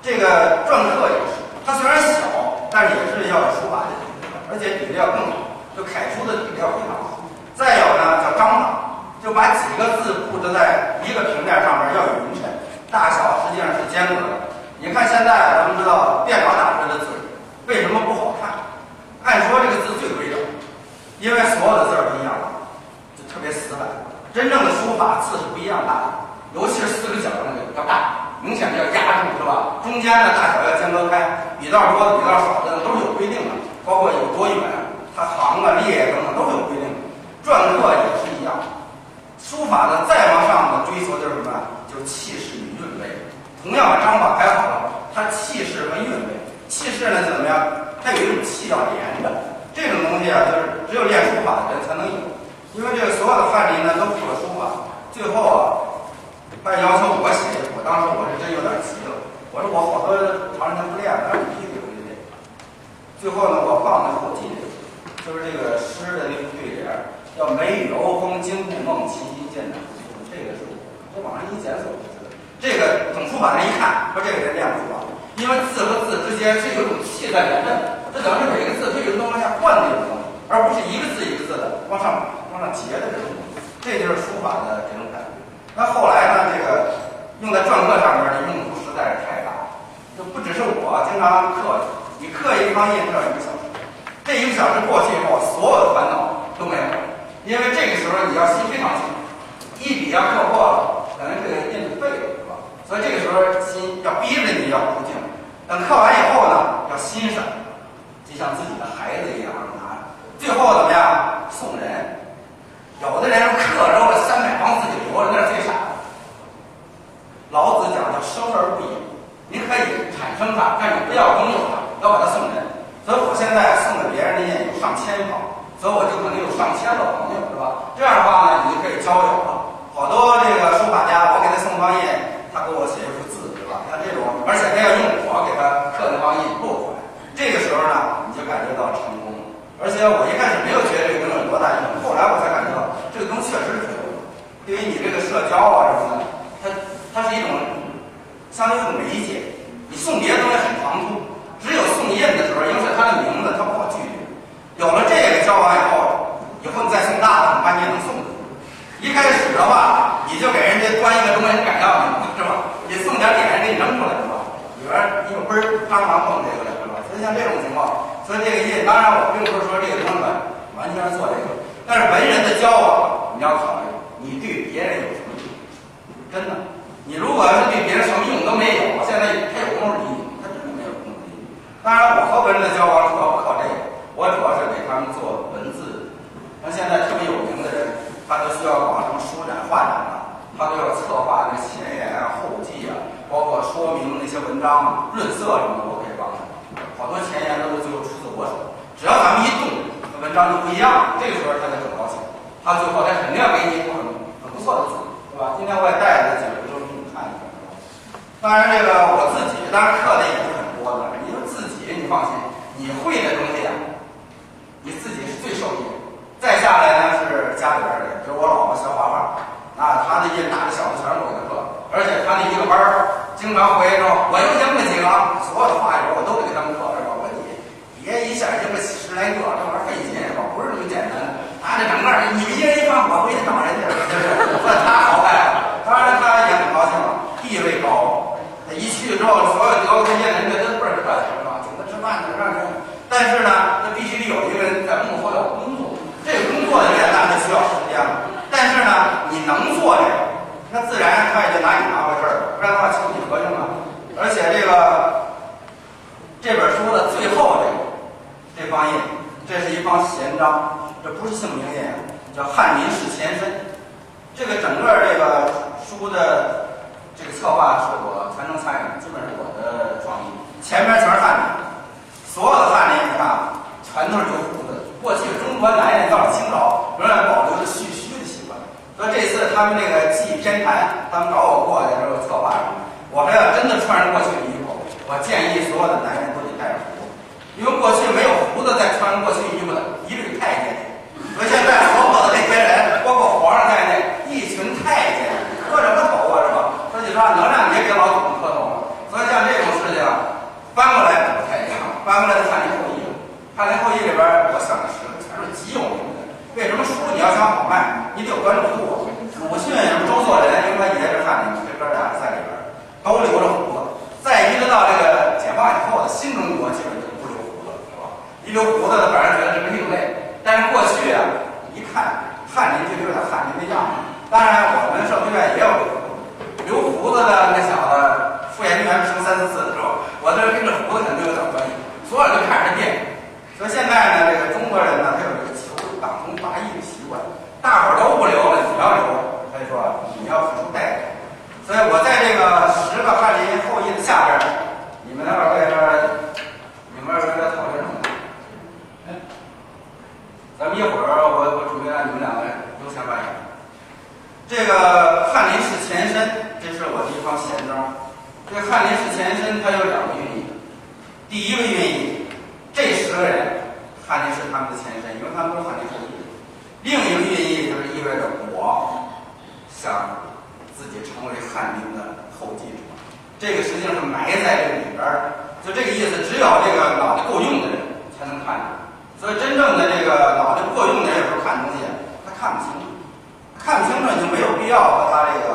这个篆刻也是，它虽然小，但是也是要有书法的底子，而且底子要更好，就楷书的底子要非常好。再有呢，叫章法，就把几个字布置在一个平面上面要匀称，大小实际上是间隔的。你看现在咱们知道电脑打出来的字为什么不好看？按说这个字最规整，因为所有的字儿不一样，就特别死板。真正的书法字是不一样大的，尤其是四个角那个要大，明显的要压住，是吧？中间的大小要间隔开，笔道多的、笔道少的都是有规定的，包括有多远，它行啊、列啊等等都是有规定。篆刻也是一样，书法的再往上的追求就是什么？就是气势与韵味。同样的章法，它气势和韵味，气势呢怎么样？它有一种气要连着，这种东西啊，就是只有练书法的人才能有。因为这个所有的翰林呢都谱了书法，最后啊，他要求我写，我当时我是真有点急了，我说我好多长时间不练了，让你批给我就练。最后呢，我放在后记里，就是这个诗的那个对联，叫“梅雨欧风惊故梦，其心见长”，这个是我往上一检索。这个懂书法的人一看，说这个人练书法，因为字和字之间是有一种气在连着的，这等于是每个字都有一种往下灌的一种东西，而不是一个字一个字的往上往上结的这种东西，这就是书法的这种感觉。那后来呢，这个用在篆刻上面的用途实在是太大了，就不只是我经常刻，你刻一方印刻一个小时，这一个小时过去以后，所有的烦恼都没有了，因为这个时候你要心非常静，一笔要刻破了，等于这个印就废了。所以这个时候心要逼着你要不静，等刻完以后呢，要欣赏，就像自己的孩子一样拿。最后怎么样？送人。有的人刻着了三百方自己留着，那是最傻的。老子讲叫生而不已，你可以产生它，但你不要拥有它，要把它送人。所以我现在送给别人的有上千方，所以我就可能有上千个朋友，是吧？这样的话呢，你就可以交友了。好多这个书法家，我给他送方印。他给我写一幅字，对吧？像这种，而且他要用我给他刻的方印落出来，这个时候呢，你就感觉到成功。而且我一开始没有觉得这个东西有多大用，后来我才感觉到这个东西确实是有用。对于你这个社交啊什么的，它它是一种相当于一种媒介。你送别的东西很唐突，只有送印的时候，因为是他的名字，他不好拒绝。有了这个交往以后，以后你再送大的，恐怕你能送。一开始的话，你就给人家端一个东西，人敢要你吗？是吧？你送点脸，给你扔出来是吧？里边一个嘣儿，当啷蹦这个了是吧？所以像这种情况，所以这个印，当然我并不是说这个东西完全做这个，但是文人的交往你要考虑，你对别人有什么用？真的，你如果是对别人什么用都没有，现在他有功夫理你，他真的没有功夫理你。当然，我和文人的交往主要靠这个，我主要是给他们做文字。那现在特别有名的人。他都需要搞什么书展、画展啊，他都要策划那前言啊、后记啊，包括说明那些文章、润色什么的，我可以帮他。好多前言都是最后出自我手，只要咱们一动，那文章就不一样。这个时候他就很高兴，他最后他肯定要给你很很不错的字，对吧？今天我也带着几个都给你看一看。当然，这个我自己当然课的也是很多的，你说自己你放心，你会的东西啊，你自己是最受益的。再下来呢是家里边的，比如我老婆学画画，啊，她那一大的小的全是我的课，而且她那一个班儿经常回来之后，我就赢了几个，所有的画友我都给他们课，是吧？我你别一下赢了十来个，这玩意儿费劲，是吧？不是那么简单的。啊，这整个你们一人一半，我回去找人家，是吧？他好办，当然他也很高兴了，地位高，他一去之后，所有德国人人觉得倍儿热情，是吧？请他吃饭呢，让人。但是呢，他必须得有一个人在幕后要工作，这个工作的人那是需要时间了。但是呢，你能做这个，那自然他也就拿你当回事儿，不然的话请你合用了。而且这个这本书的最后这个这方印，这是一方闲章，这不是姓名页，叫翰林式前身。这个整个这个书的这个策划是我全程参与，基本是我的创意。前面全是翰林，所有的翰林你看，全都是留胡子。过去中国男人到了清朝仍然保留着蓄须的习惯，所以这次他们这个祭偏袒，他们找我过去的时候策划什么，我还要真的穿上过去的衣服，我建议所有的男人都得带着胡子，因为过去没有胡子再穿过去衣服的一律太监，所以现在所有的这些人，包括皇上在内，一群太监，磕什么头啊是吧？说句实话，能让你给老祖宗磕头吗？所以像这种事情，翻过来不太一样，翻过来的翰林后裔。翰林后裔里边，我想的是全是极有名的。为什么书你要想好卖，你得有关注度。鲁迅、周作人，因为他爷是汉林，这哥俩在里边都留着胡子。再一直到这个解放以后的新中国，基本就，一留胡子的，反而觉得这个另类。但是过去啊，一看翰林就有点翰林的样子。当然，我们社科院也有留胡子的那小子，副研究员升三四次的时候，我这跟着胡子肯定有点关系，所有人都看着变。所以现在呢，这个中国人呢，他有一个求党同伐异的习惯，大伙都不留了，你要留，他就说你要付出代价。所以我在这个十个翰林后裔的下边，你们二位这，你们二位在讨论什么？咱们一会儿我我准备让你们两位都先发言。这个翰林式前身，这是我的一方闲章。这个翰林式前身它有两个寓意，第一个寓意。这十个人，翰林是他们的前身，因为他们都是翰林后裔。另一个寓意就是意味着我想自己成为翰林的后继者，这个实际上是埋在这里边的。就这个意思，只有这个脑袋够用的人才能看见。所以真正的这个脑袋不够用的人，有时候看东西他看不清楚，看不清楚你就没有必要和他这个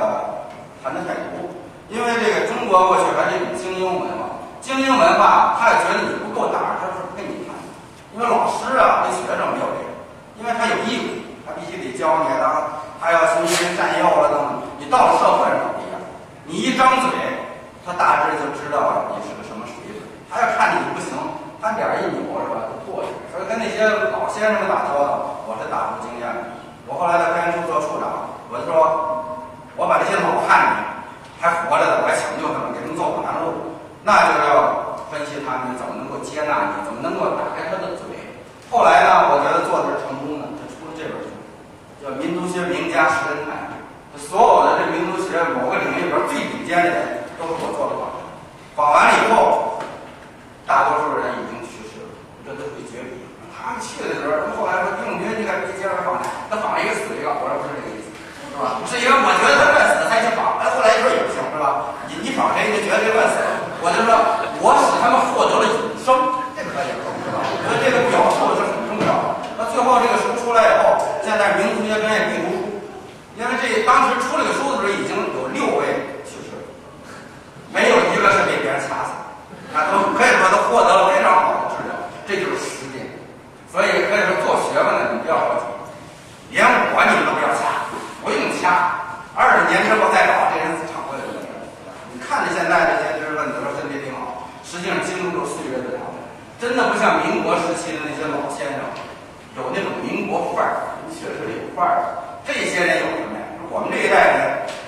谈的太多，因为这个中国过去还是一种精英文化。精英文化，他也觉得你不够胆，他是不跟你谈。因为老师啊，跟学生没有这个，因为他有义务，他必须得教你，然后他要循循善诱了等等。你到了社会上不一样，你一张嘴，他大致就知道你是个什么水准。他要看你不行，他脸一扭是吧，就过去。所以跟那些老先生们打交道，我是打出经验的。我后来在科研处做处长，我就说，我把这些老汉子还活着的，我还抢救他们，给他们做往南路。那就要分析他们怎么能够接纳你，怎么能够打开他的嘴。后来呢，我觉得做的是成功的，他出了这本书，叫《民族学名家十人谈》。所有的这民族学某个领域里边最顶尖的人，都是我做的访谈。访完了以后，大多数人已经去世了，这都会绝笔。他们去的时候，他后来说丁仲军，你看别接着访谈，他访一个死一个，我说不是这个意思，是吧？是因为我觉得他乱死才去访，哎，后来一说也不行，是吧？你你绑谁，你就觉得这乱死。我就说，我使他们获得了永生，这可以，是吧？所以这个表述是很重要的。那最后这个书出来以后，现在民族学专业必读书，因为这当时出这个书的时候已经有六位去世了，没有一个是被别人掐死，啊，都可以说都获得了非常好的治疗，这就是实践。所以可以说做学问的你不要着急，连我你们都不要掐，不用掐，二十年之后再找这人场会的你看着现在这些。身体挺好，实际上经不住岁月的淘汰，真的不像民国时期的那些老先生，有那种民国范儿，确实有范儿。这些人有什么呀？我们这一代人，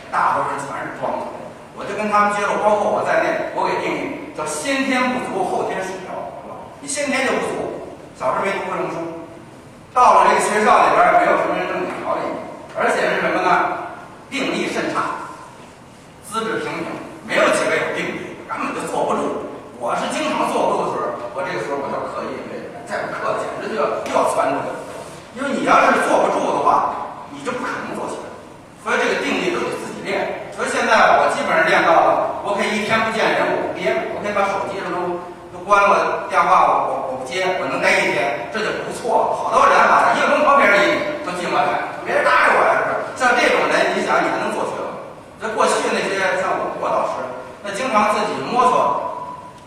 大多数全是装的。我就跟跟他们接触，包括我在内，我给定义叫先天不足，后天失调，是吧？你先天就不足，小时候没读过什么书，到了这个学校里边也没有什么人正经调理，而且是什么呢？定力甚差，资质平平，没有几个有定力，根本就坐不住。我是经常坐不住的时候，我这个时候我就刻意为再不刻，简直就要又要窜出来。因为你要是坐不住的话，你就不可能坐起来。所以这个定力都得自己练。所以现在我基本上练到了，我可以一天不见人，我不憋，我可以把手机什么都都关了，电话我我我不接，我能待一天，这就不错。好多人啊，一门口别人理你，都进不来，没人搭理我呀，是不是？像这种人，你想也能做学问。那过去那些像我我导师，那经常自己摸索，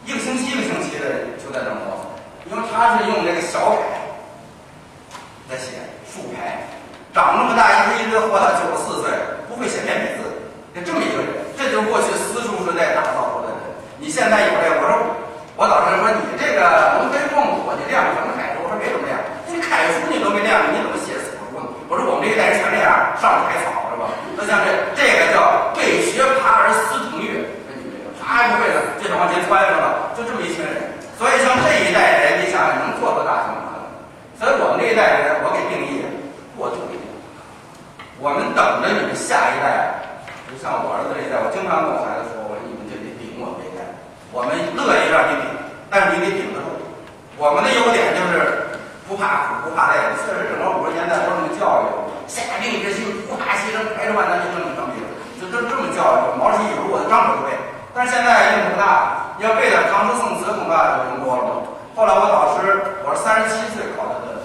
一个星期一个星期的就在这摸索，因为他是用这个小楷在写竖排，长这么大一直一直活到九十四岁，不会写便笔字，就这么一个人，这就是过去私塾时代打造出来的人。你现在有这，我说我导师说你这个龙飞凤舞，你练过什么楷书？我说没怎么练，你楷书你都没练过，你怎么写死书呢？我说我们这一代人全这样，上海草是吧？就像这这个叫为学爬而思腾跃，啥也不会的，就想往前窜是吧？就这么一群人，所以像这一代人，你想想能做多大成就？所以我们这一代人，我给定义过度一点。我们等着你们下一代，就像我儿子这一代，我经常跟我孩子说，我说你们就得顶我这一代，我们乐意让你顶，但是你得顶得住。我们的优点就是不怕苦，不怕累。确实，整个五十年代都这么教育，下定决心，不怕牺牲，排除万难就这么成绩，就这这么教育，毛主席语录我都张口就背。但是现在用不大，要背点唐诗宋词恐怕就用多了。后来我导师，我是三十七岁考的的，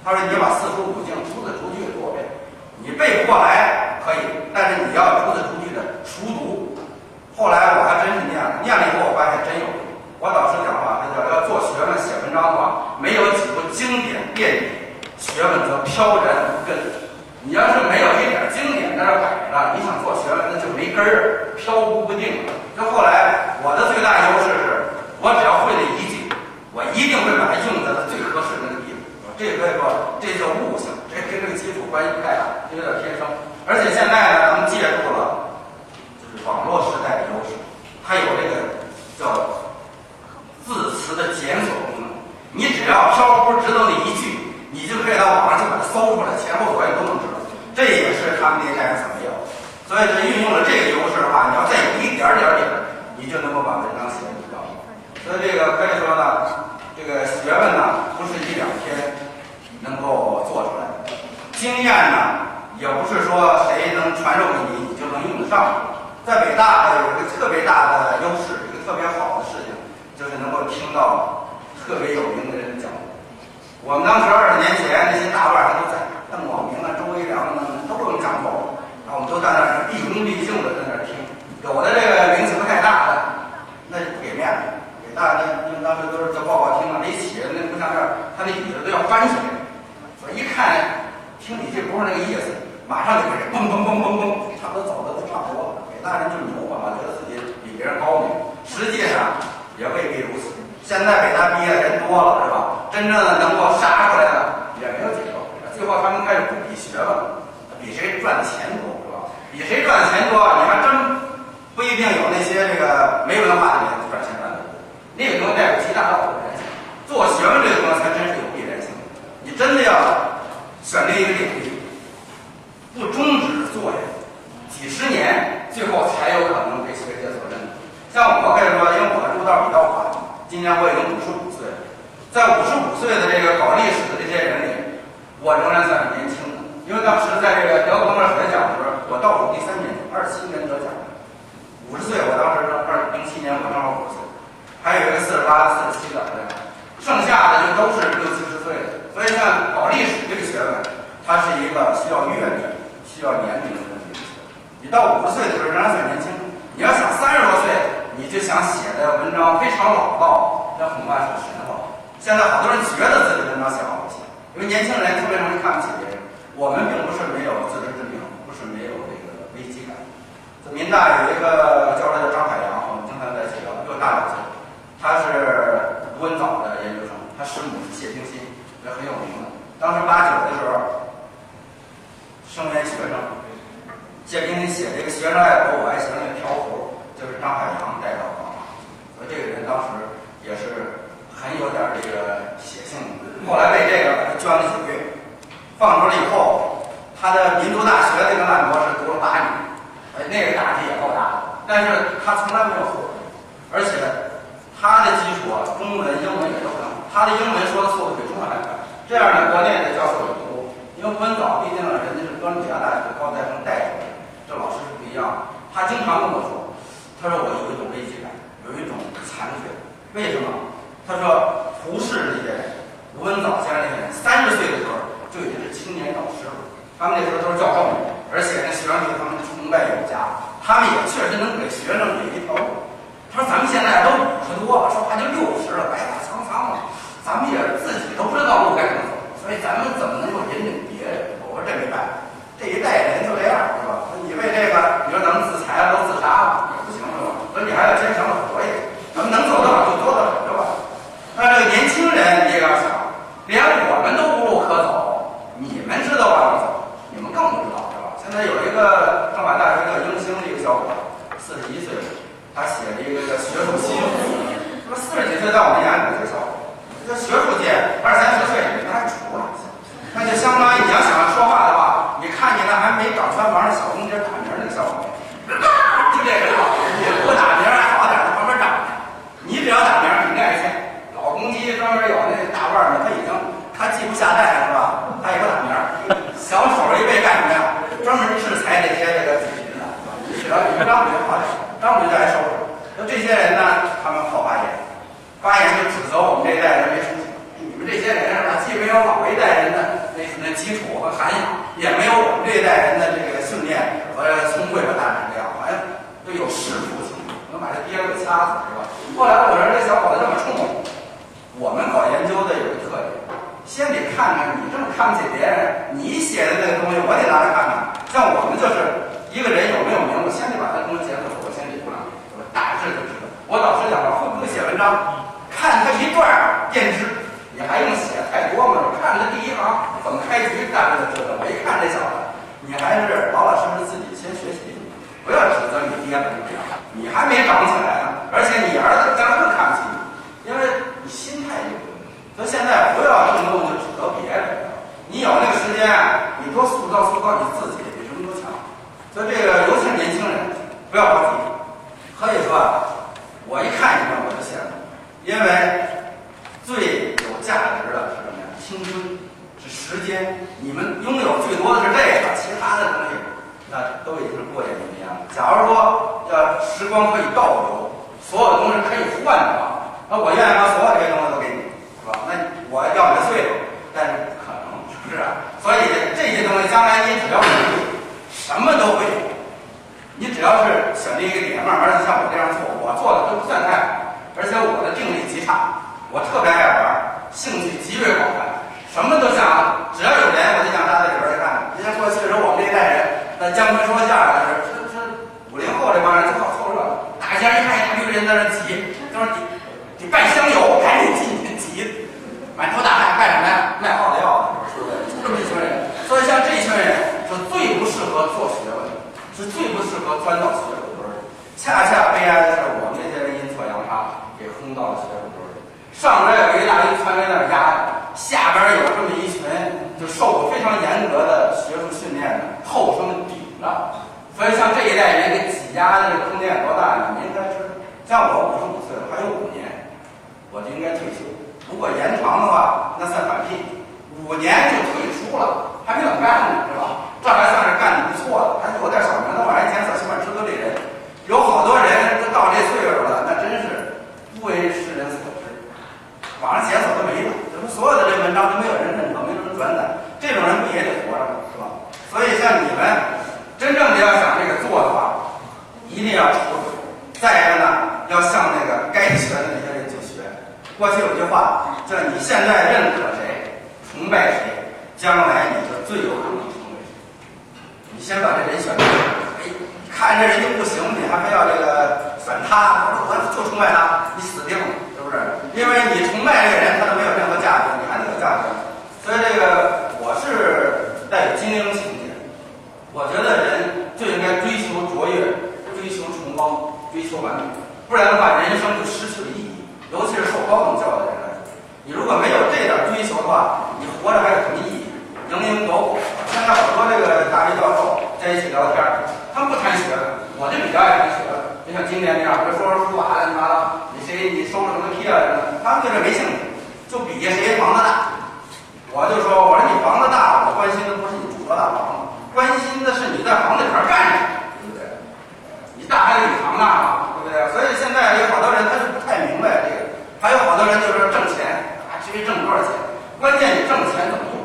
他说你把四书五经逐字逐句给我背，你背不过来可以，但是你要逐字逐句的熟读。后来我还真是念了，念了以后我发现真有用。我导师讲话，他叫要做学问写文章的话，没有几部经典垫底，学问则飘然无根。你要是没有一点经典在这摆着，你想做学问那就没根儿，飘忽不定。就后来我的最大优势是，我只要会了一句。我一定会把它用在了最合适的那个地方。这个可以说，这叫悟性，这跟这个基础关系不太大，这有点天生。而且现在呢，咱们借助了网络时代的优势，它有这个叫字词的检索功能。你只要飘忽知道那一句，你就可以到网上去把它搜出来，前后左右都能知道。这也是他们那代人所没有。所以，这运用了这个优势的话，你要再有一点点点，你就能够把文章写得比较好。所以这个可以说呢，这个学问呢不是一两天能够做出来的，经验呢也不是说谁能传授给你，你就能用得上。在北大有一个特别大的优势，一个特别好的事情，就是能够听到特别有名的人的讲座。我们当时二十年前那些大腕还都在，邓广明啊、周维良啊都能讲口，然后我们都在那儿毕恭毕敬的在那儿听。有的这个名气不太大的，那就不给面子。北大那因为当时都是叫报告厅嘛，那一起那不像这儿，他那椅子都要翻起来，所以一看听你这不是那个意思，马上就给人嘣嘣嘣嘣嘣，差不多走的都差不多了。北大人就牛嘛，觉得自己比别人高明，实际上也未必如此。现在北大毕业的人多了，是吧？真正的能够杀出来的也没有几个。最后他们开始不比学问，比谁赚钱多，是吧？比谁赚钱多，你还真不一定有那些这个没文化的人赚钱赚的多。那个东西带有极大的偶然性，做学问这个东西才真是有必然性。你真的要选定一个领域，不终止做呀，几十年，最后才有可能给学界所认可。像我可以说，因为我入道比较晚，今年我已经五十五岁，在五十五岁的这个搞历史的这些人里，我仍然算是年轻的。因为当时在这个德国诺尔奖的时候，我倒数第三年，二七年得奖。五十岁，我当时是二零七年我正好五十岁。还有一个四十八、四十七的，对？剩下的就都是六七十岁的。所以像搞历史这个学问，它是一个需要阅历、需要年龄的。你到五十岁的时候仍然算年轻，你要想三十多岁，你就想写的文章非常老道，那恐怕是神话。现在好多人觉得自己文章写好写，因为年轻人特别容易看不起别人。我们并不是没有自知之明，不是没有这个危机感。这民大有一个教授叫张海洋，我们经常在一起聊，比我大两岁。他是吴文藻的研究生，他师母是谢冰心，也很有名的。当时八九的时候，生源学生，谢冰心写这个“学生爱国，我爱行”那个条幅，章，看他一段便知。你还用写太多吗？你看他第一行怎么开局，大概就知道。我一看这小子，你还是老老实实自己先学习，不要指责你爹怎么样。你还没长起来呢，而且你儿子将来更看不起你，因为你心态有问题。所以现在不要动不动就指责别人，你有那个时间，你多塑造塑造你自己，比什么都强。所以这个尤其是年轻人，不要把着急。可以说啊，我一看你们我就羡慕，因为。最有价值的是什么呀？青春，是时间。你们拥有最多的是这个，其他的东西那都已经是过眼云烟了。假如说要时光可以倒流，所有的东西可以换的话，那我愿意把所有这些东西都给你，是吧？那我要你的岁数，但是不可能，是不是？所以这些东西将来你只要努力，什么都会有。你只要是选定一个点，慢慢的像我这样做，我做的都不算太好，而且我的定力极差。我特别爱玩，兴趣极为广泛，什么都想，只要有人我就想扎在里边去看。你像过去的时候，我们这一代人，那姜昆说相声的是，是是五零后这帮人就好凑热闹，大街上一看一大堆人在那挤，就是得得办香油，赶紧进去挤，满头大汗干什么呀？卖耗子药的，是不是？就这么一群人。所以像这群人是最不适合做学问，是最不适合钻到学术堆儿。恰恰悲哀的是，我到了学术堆儿。上边有一大堆全在那压着，下边有这么一群就受过非常严格的学术训练的后生顶着，所以像这一代人给挤压的这个空间有多大？你们应该知道。像我五十五岁了，还有五年，我就应该退休。如果延长的话，那算反聘，五年就退出了，还没怎么干呢，是吧？这还算是干的不错的，还有点小名头，往上检索起码知道这人。有好多人都到这岁数了，那真是不为世人所。网上检索都没用，怎么所有的这文章都没有人认可，没有人转载？这种人不也得活着吗？是吧？所以像你们真正的要想这个做的话，一定要出水。再一个呢，要向那个该学的那些人去学。过去有句话叫“你现在认可谁，崇拜谁，将来你就最有可能成为谁”。你先把这人选对，哎，看这人就不行，你还非要这个选他，我就崇拜他，你死定了。是不是？因为你崇拜这个人，他都没有任何价值，你还能有价值？所以这个我是带有精英情节。我觉得人就应该追求卓越，追求崇高。追求完美，不然的话，人生就失去了意义。尤其是受高等教育的人，你如果没有这点追求的话，你活着还有什么意义？蝇营狗苟。现在好多这个大学教授在一起聊天，他们不谈学，我就比较爱谈学。就像今天这样，比如说书法，乱七八糟，你谁你收了什么批啊什么，他们对这没兴趣，就比谁房子大。我就说，我说你房子大，我关心的不是你住多大房子，关心的是你在房子里边干什么，对不对？你大还得你房大嘛，对不对？所以现在有好多人他就不太明白这个，还有好多人就是挣钱啊，至于挣多少钱，关键你挣钱怎么用。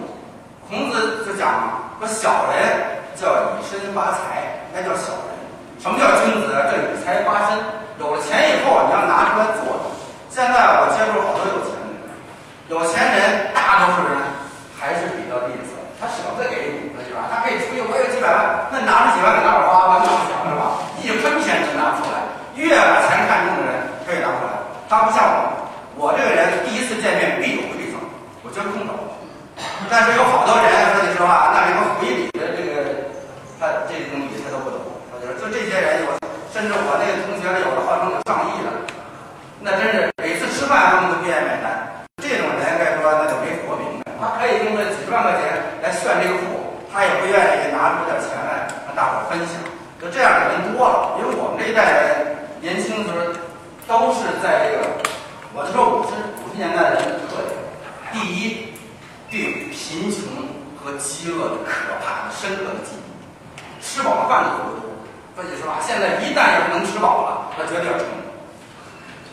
孔子就讲嘛，说小人叫以身发财，那叫小人。什么叫君子？叫以财发身。有了钱以后，你要拿出来做。现在我接触好多有钱人，有钱人大多数人还是比较吝啬，他舍不得给你五十几万，他可以出去我有几百万，那拿着几万给哪儿花吧，那不行是吧？一分钱都拿不出来，越把钱看重的人可以拿出来。他不像我，我这个人第一次见面必有馈赠，我绝空手。但是有好多人说句实话，那连个回礼的这个，他这个东西他都不懂。他就说，就这些人，我甚至我那个同学有的号称有上亿的，那真是每次吃饭他们都不愿意买单。这种人该说那就没活明白。他可以用这几十万块钱来炫这个富，他也不愿意拿出点钱来和大伙分享。就这样的人多了，因为我们这一代人年轻的时候都是在这个，我就说五十五十年代的人的特点，第一。对贫穷和饥饿的可怕的深刻的记忆，吃饱了饭的都不多。说句实话，现在一旦要是能吃饱了，那绝对要撑。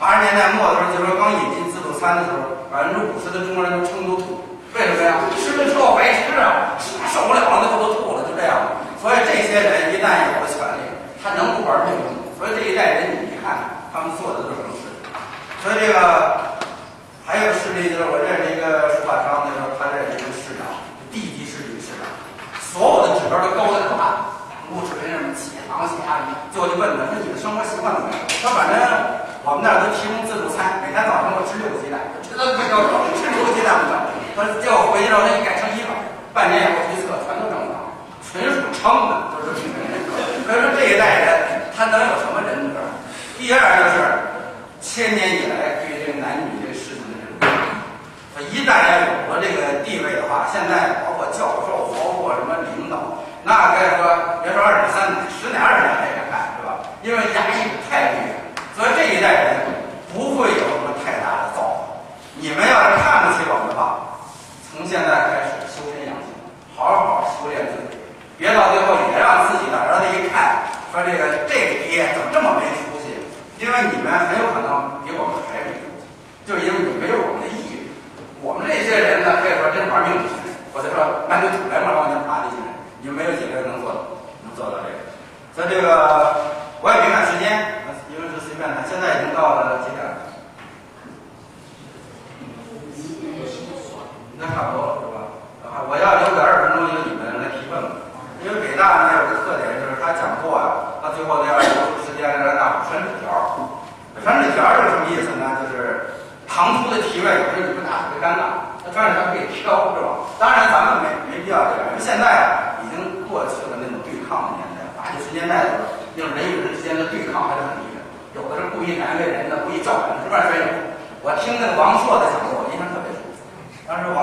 八十年代末的时候，就说刚引进自助餐的时候，百分之五十的中国人都撑都吐。为什么呀？吃了之后白吃啊，吃受不了了，最后都吐了，就这样。所以这些人一旦有了权利，他能不玩命吗？所以这一代人，你一看他们做的都是什么事？所以这个。还有事例就是我认识一个书法商，那时候他认识一个市长，地级市级市长，所有的指标都高的可怕，录水什么起航起啊，最后就问他，说你的生活习惯怎么样？他反正我们那儿都提供自助餐，每天早上我吃六个鸡蛋，这都不要求，吃六个鸡蛋不管。他叫我回去之后，他一改成一个，半年以后一测全都正常，纯属撑的，就是这么人。可是这一代人，他能有什么人格？第二就是千年以来对这个男女这个事情的这种，他。一旦要有了这个地位的话，现在包括教授，包括什么领导，那该说别说二奶三奶，十奶二奶他也敢干，是吧？因为压抑太厉害，所以这一代人不会有什么太大的造化。你们要是看不起我们的话，从现在开始修身养性，好好修炼自己，别到最后也让自己的儿子一看，说这个这个爹怎么这么没出息？因为你们很有可能比我们还没出息，就因为你没有我们的意。我们这些人呢，可以说真玩命的人，或者说满嘴土来嘛往前爬的些人，你们没有几个人能做到，能做到这个。所以这个我也没看时间，因为是随便的。现在已经到了几点了？那差不多了，是吧？啊，我要留个二十分钟，由你们来提问。因为北大呢有个特点，就是他讲座啊，他最后都要留出时间来让大伙传纸条。传纸条是什么意思呢？就是唐突的提问，有时候你不答特别尴尬。那传纸条可以挑，是吧？当然咱们没没必要这样，因为现在过去的那种对抗的年代。八九十年代的时候，那种人与人之间的对抗还是很厉害。有的是故意难为人的，故意叫板的，是不是全有？我听那个王朔的讲座，我印象特别深。当时王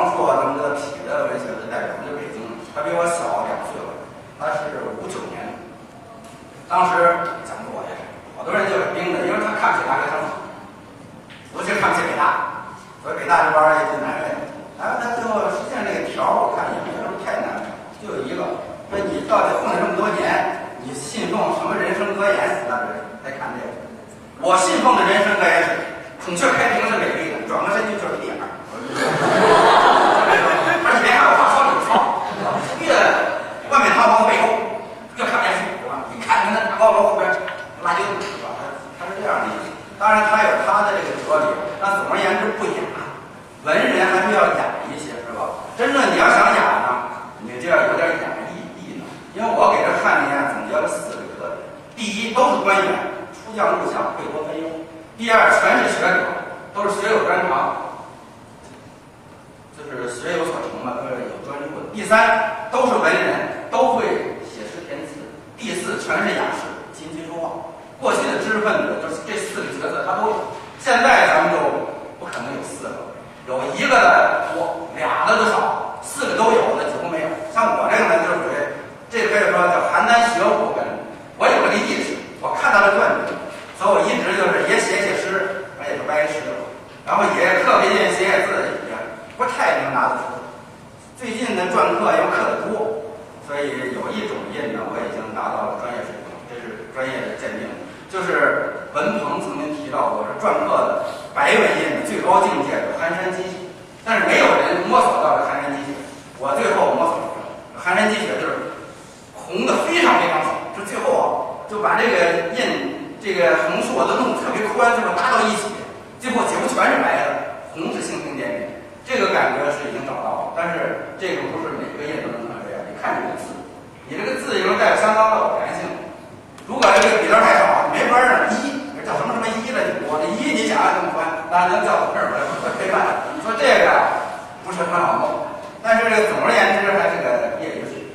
能叫到这儿来，可以办。你说这个不是很好弄，但是总而言之还是个业余水平，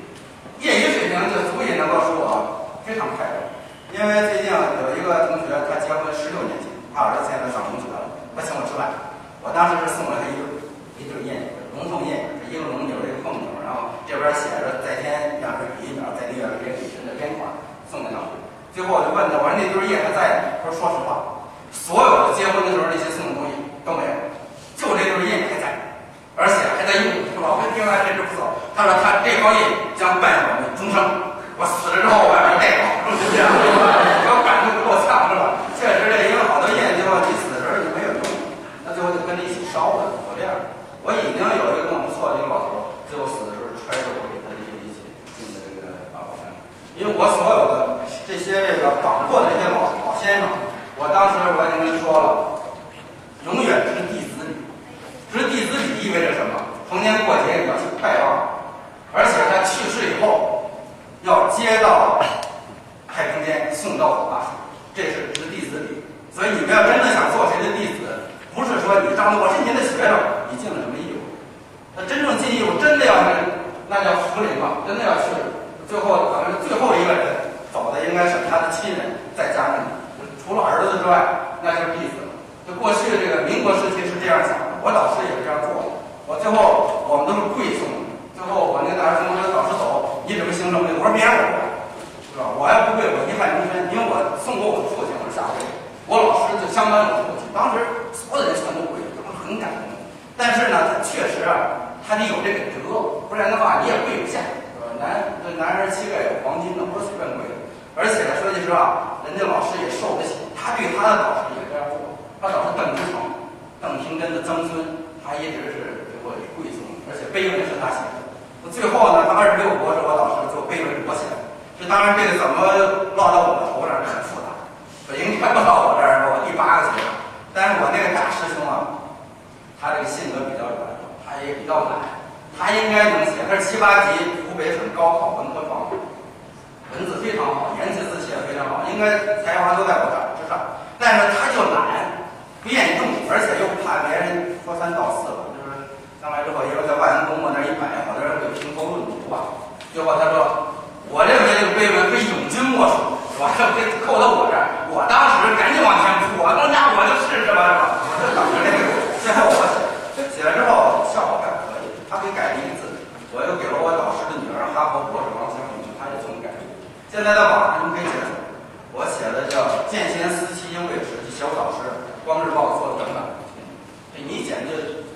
业余水平就足以能够使我非常快乐。因为最近有一个同学，他结婚十六年前，他儿子现在上中学了，他请我吃饭，我当时是送了他一对一对印，龙凤印，一个龙牛，一个凤牛，然后这边写着在天养水笔一秒，在地上这个李神的边框送给他。最后我就问他，我说那对印还在吗？他说说实话，所有的结婚的时候那些送的东西都没有，就这对印还在，而且还在用。老哥听完这是不错，他说他这包印将伴我们终生，我死了之后我要带好，就这样，我感动够呛是吧？确实这因为好多印最后你死的时候就没有用，那最后就跟着一起烧了。我这样，我已经有一个跟我不错的一个老头，最后死的时候揣着我给他的一起进的这个八宝山，因为我所有的。这些这个访过的这些老老先生，我当时我已经跟您说了，永远是弟子礼。知弟子礼意味着什么？逢年过节你要去拜望，而且他去世以后要接到太平间送到火化处，这是知弟子礼。所以你们要真的想做谁的弟子，不是说你当我是您的学生，你尽了什么义务？那真正尽义务，真的要是那叫福临嘛，真的要去，最后可能是最后一个人。走的应该是他的亲人，再加上除了儿子之外，那就是弟子就过去这个民国时期是这样想的，我导师也是这样做的。我最后我们都是跪送，最后我那个大师兄说导师走，你准备行什么？我说别人我跪，是吧？我要不跪，我遗憾终身，因为我送过我的父亲，我是下跪。我老师就相当于我父亲，当时所有人全都跪，他们很感动。但是呢，他确实啊，他得有这个德，不然的话你也跪不下。男这男人膝盖有黄金的，不是随便跪的。而且说句实话，人家老师也受得起，他对他的导师也这样做。他导师邓之诚、邓廷根的曾孙，他一直是给我跪送，而且碑文是他写的。那最后呢，那二十六国是我导师做碑文我写的。这当然这个怎么落到我头上很复杂，影传不到我这儿，我第八个学生。但是我那个大师兄啊，他这个性格比较软，他也比较懒，他应该能写。他是七八级湖北省高考文科状元。文字非常好，言辞字写的非常好，应该才华都在我这儿之上。但是他就懒，不愿意动，而且又怕别人说三道四了。就是上来之后，一说在万安公墓那一摆，好多人会评头论足吧。最后他说：“我认为这个碑文非永经莫属，是吧？这被扣到我这儿，我当时赶紧往前扑，我说那我就试试吧，是吧？就等着这个。最后我写，写了之后效果还可以，他给改了一个字，我又给了我导师的女儿哈佛博士王香云，他也这么改。现在在网上你可以检索，我写的叫《见贤思齐应未迟》，写我导师，光日报做的整版。这你一检这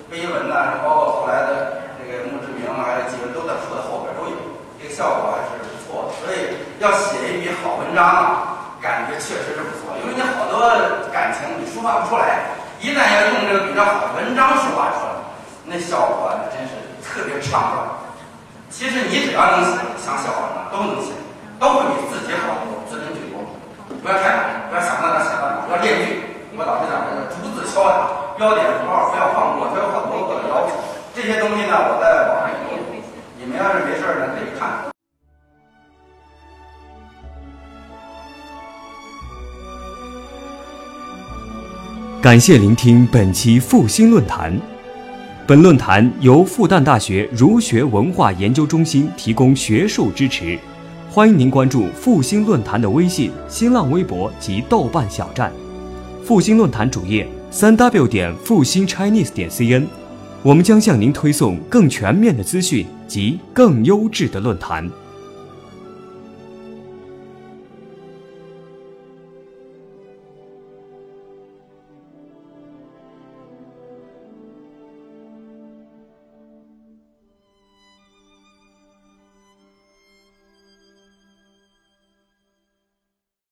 碑文呐，包括后来的这个墓志铭啊，还有祭文，都在书的后边都有，这个效果还是不错的。所以要写一笔好文章啊，感觉确实是不错，因为你好多感情你抒发不出来，一旦要用这个比较好的文章抒发出来，那效果那真是特别畅快。其实你只要能写，想写好都能写。都会比自己好字斟句多，不要太，不要想到哪写到哪，要练句。我老师讲的逐字敲打，标点符号不要放过，它有很多个要求。这些东西呢，我在网上也有，你们要是没事呢，可以看。感谢聆听本期复兴论坛。本论坛由复旦大学儒学文化研究中心提供学术支持。欢迎您关注复兴论坛的微信、新浪微博及豆瓣小站。复兴论坛主页：三 w 点复兴 Chinese 点 cn。我们将向您推送更全面的资讯及更优质的论坛。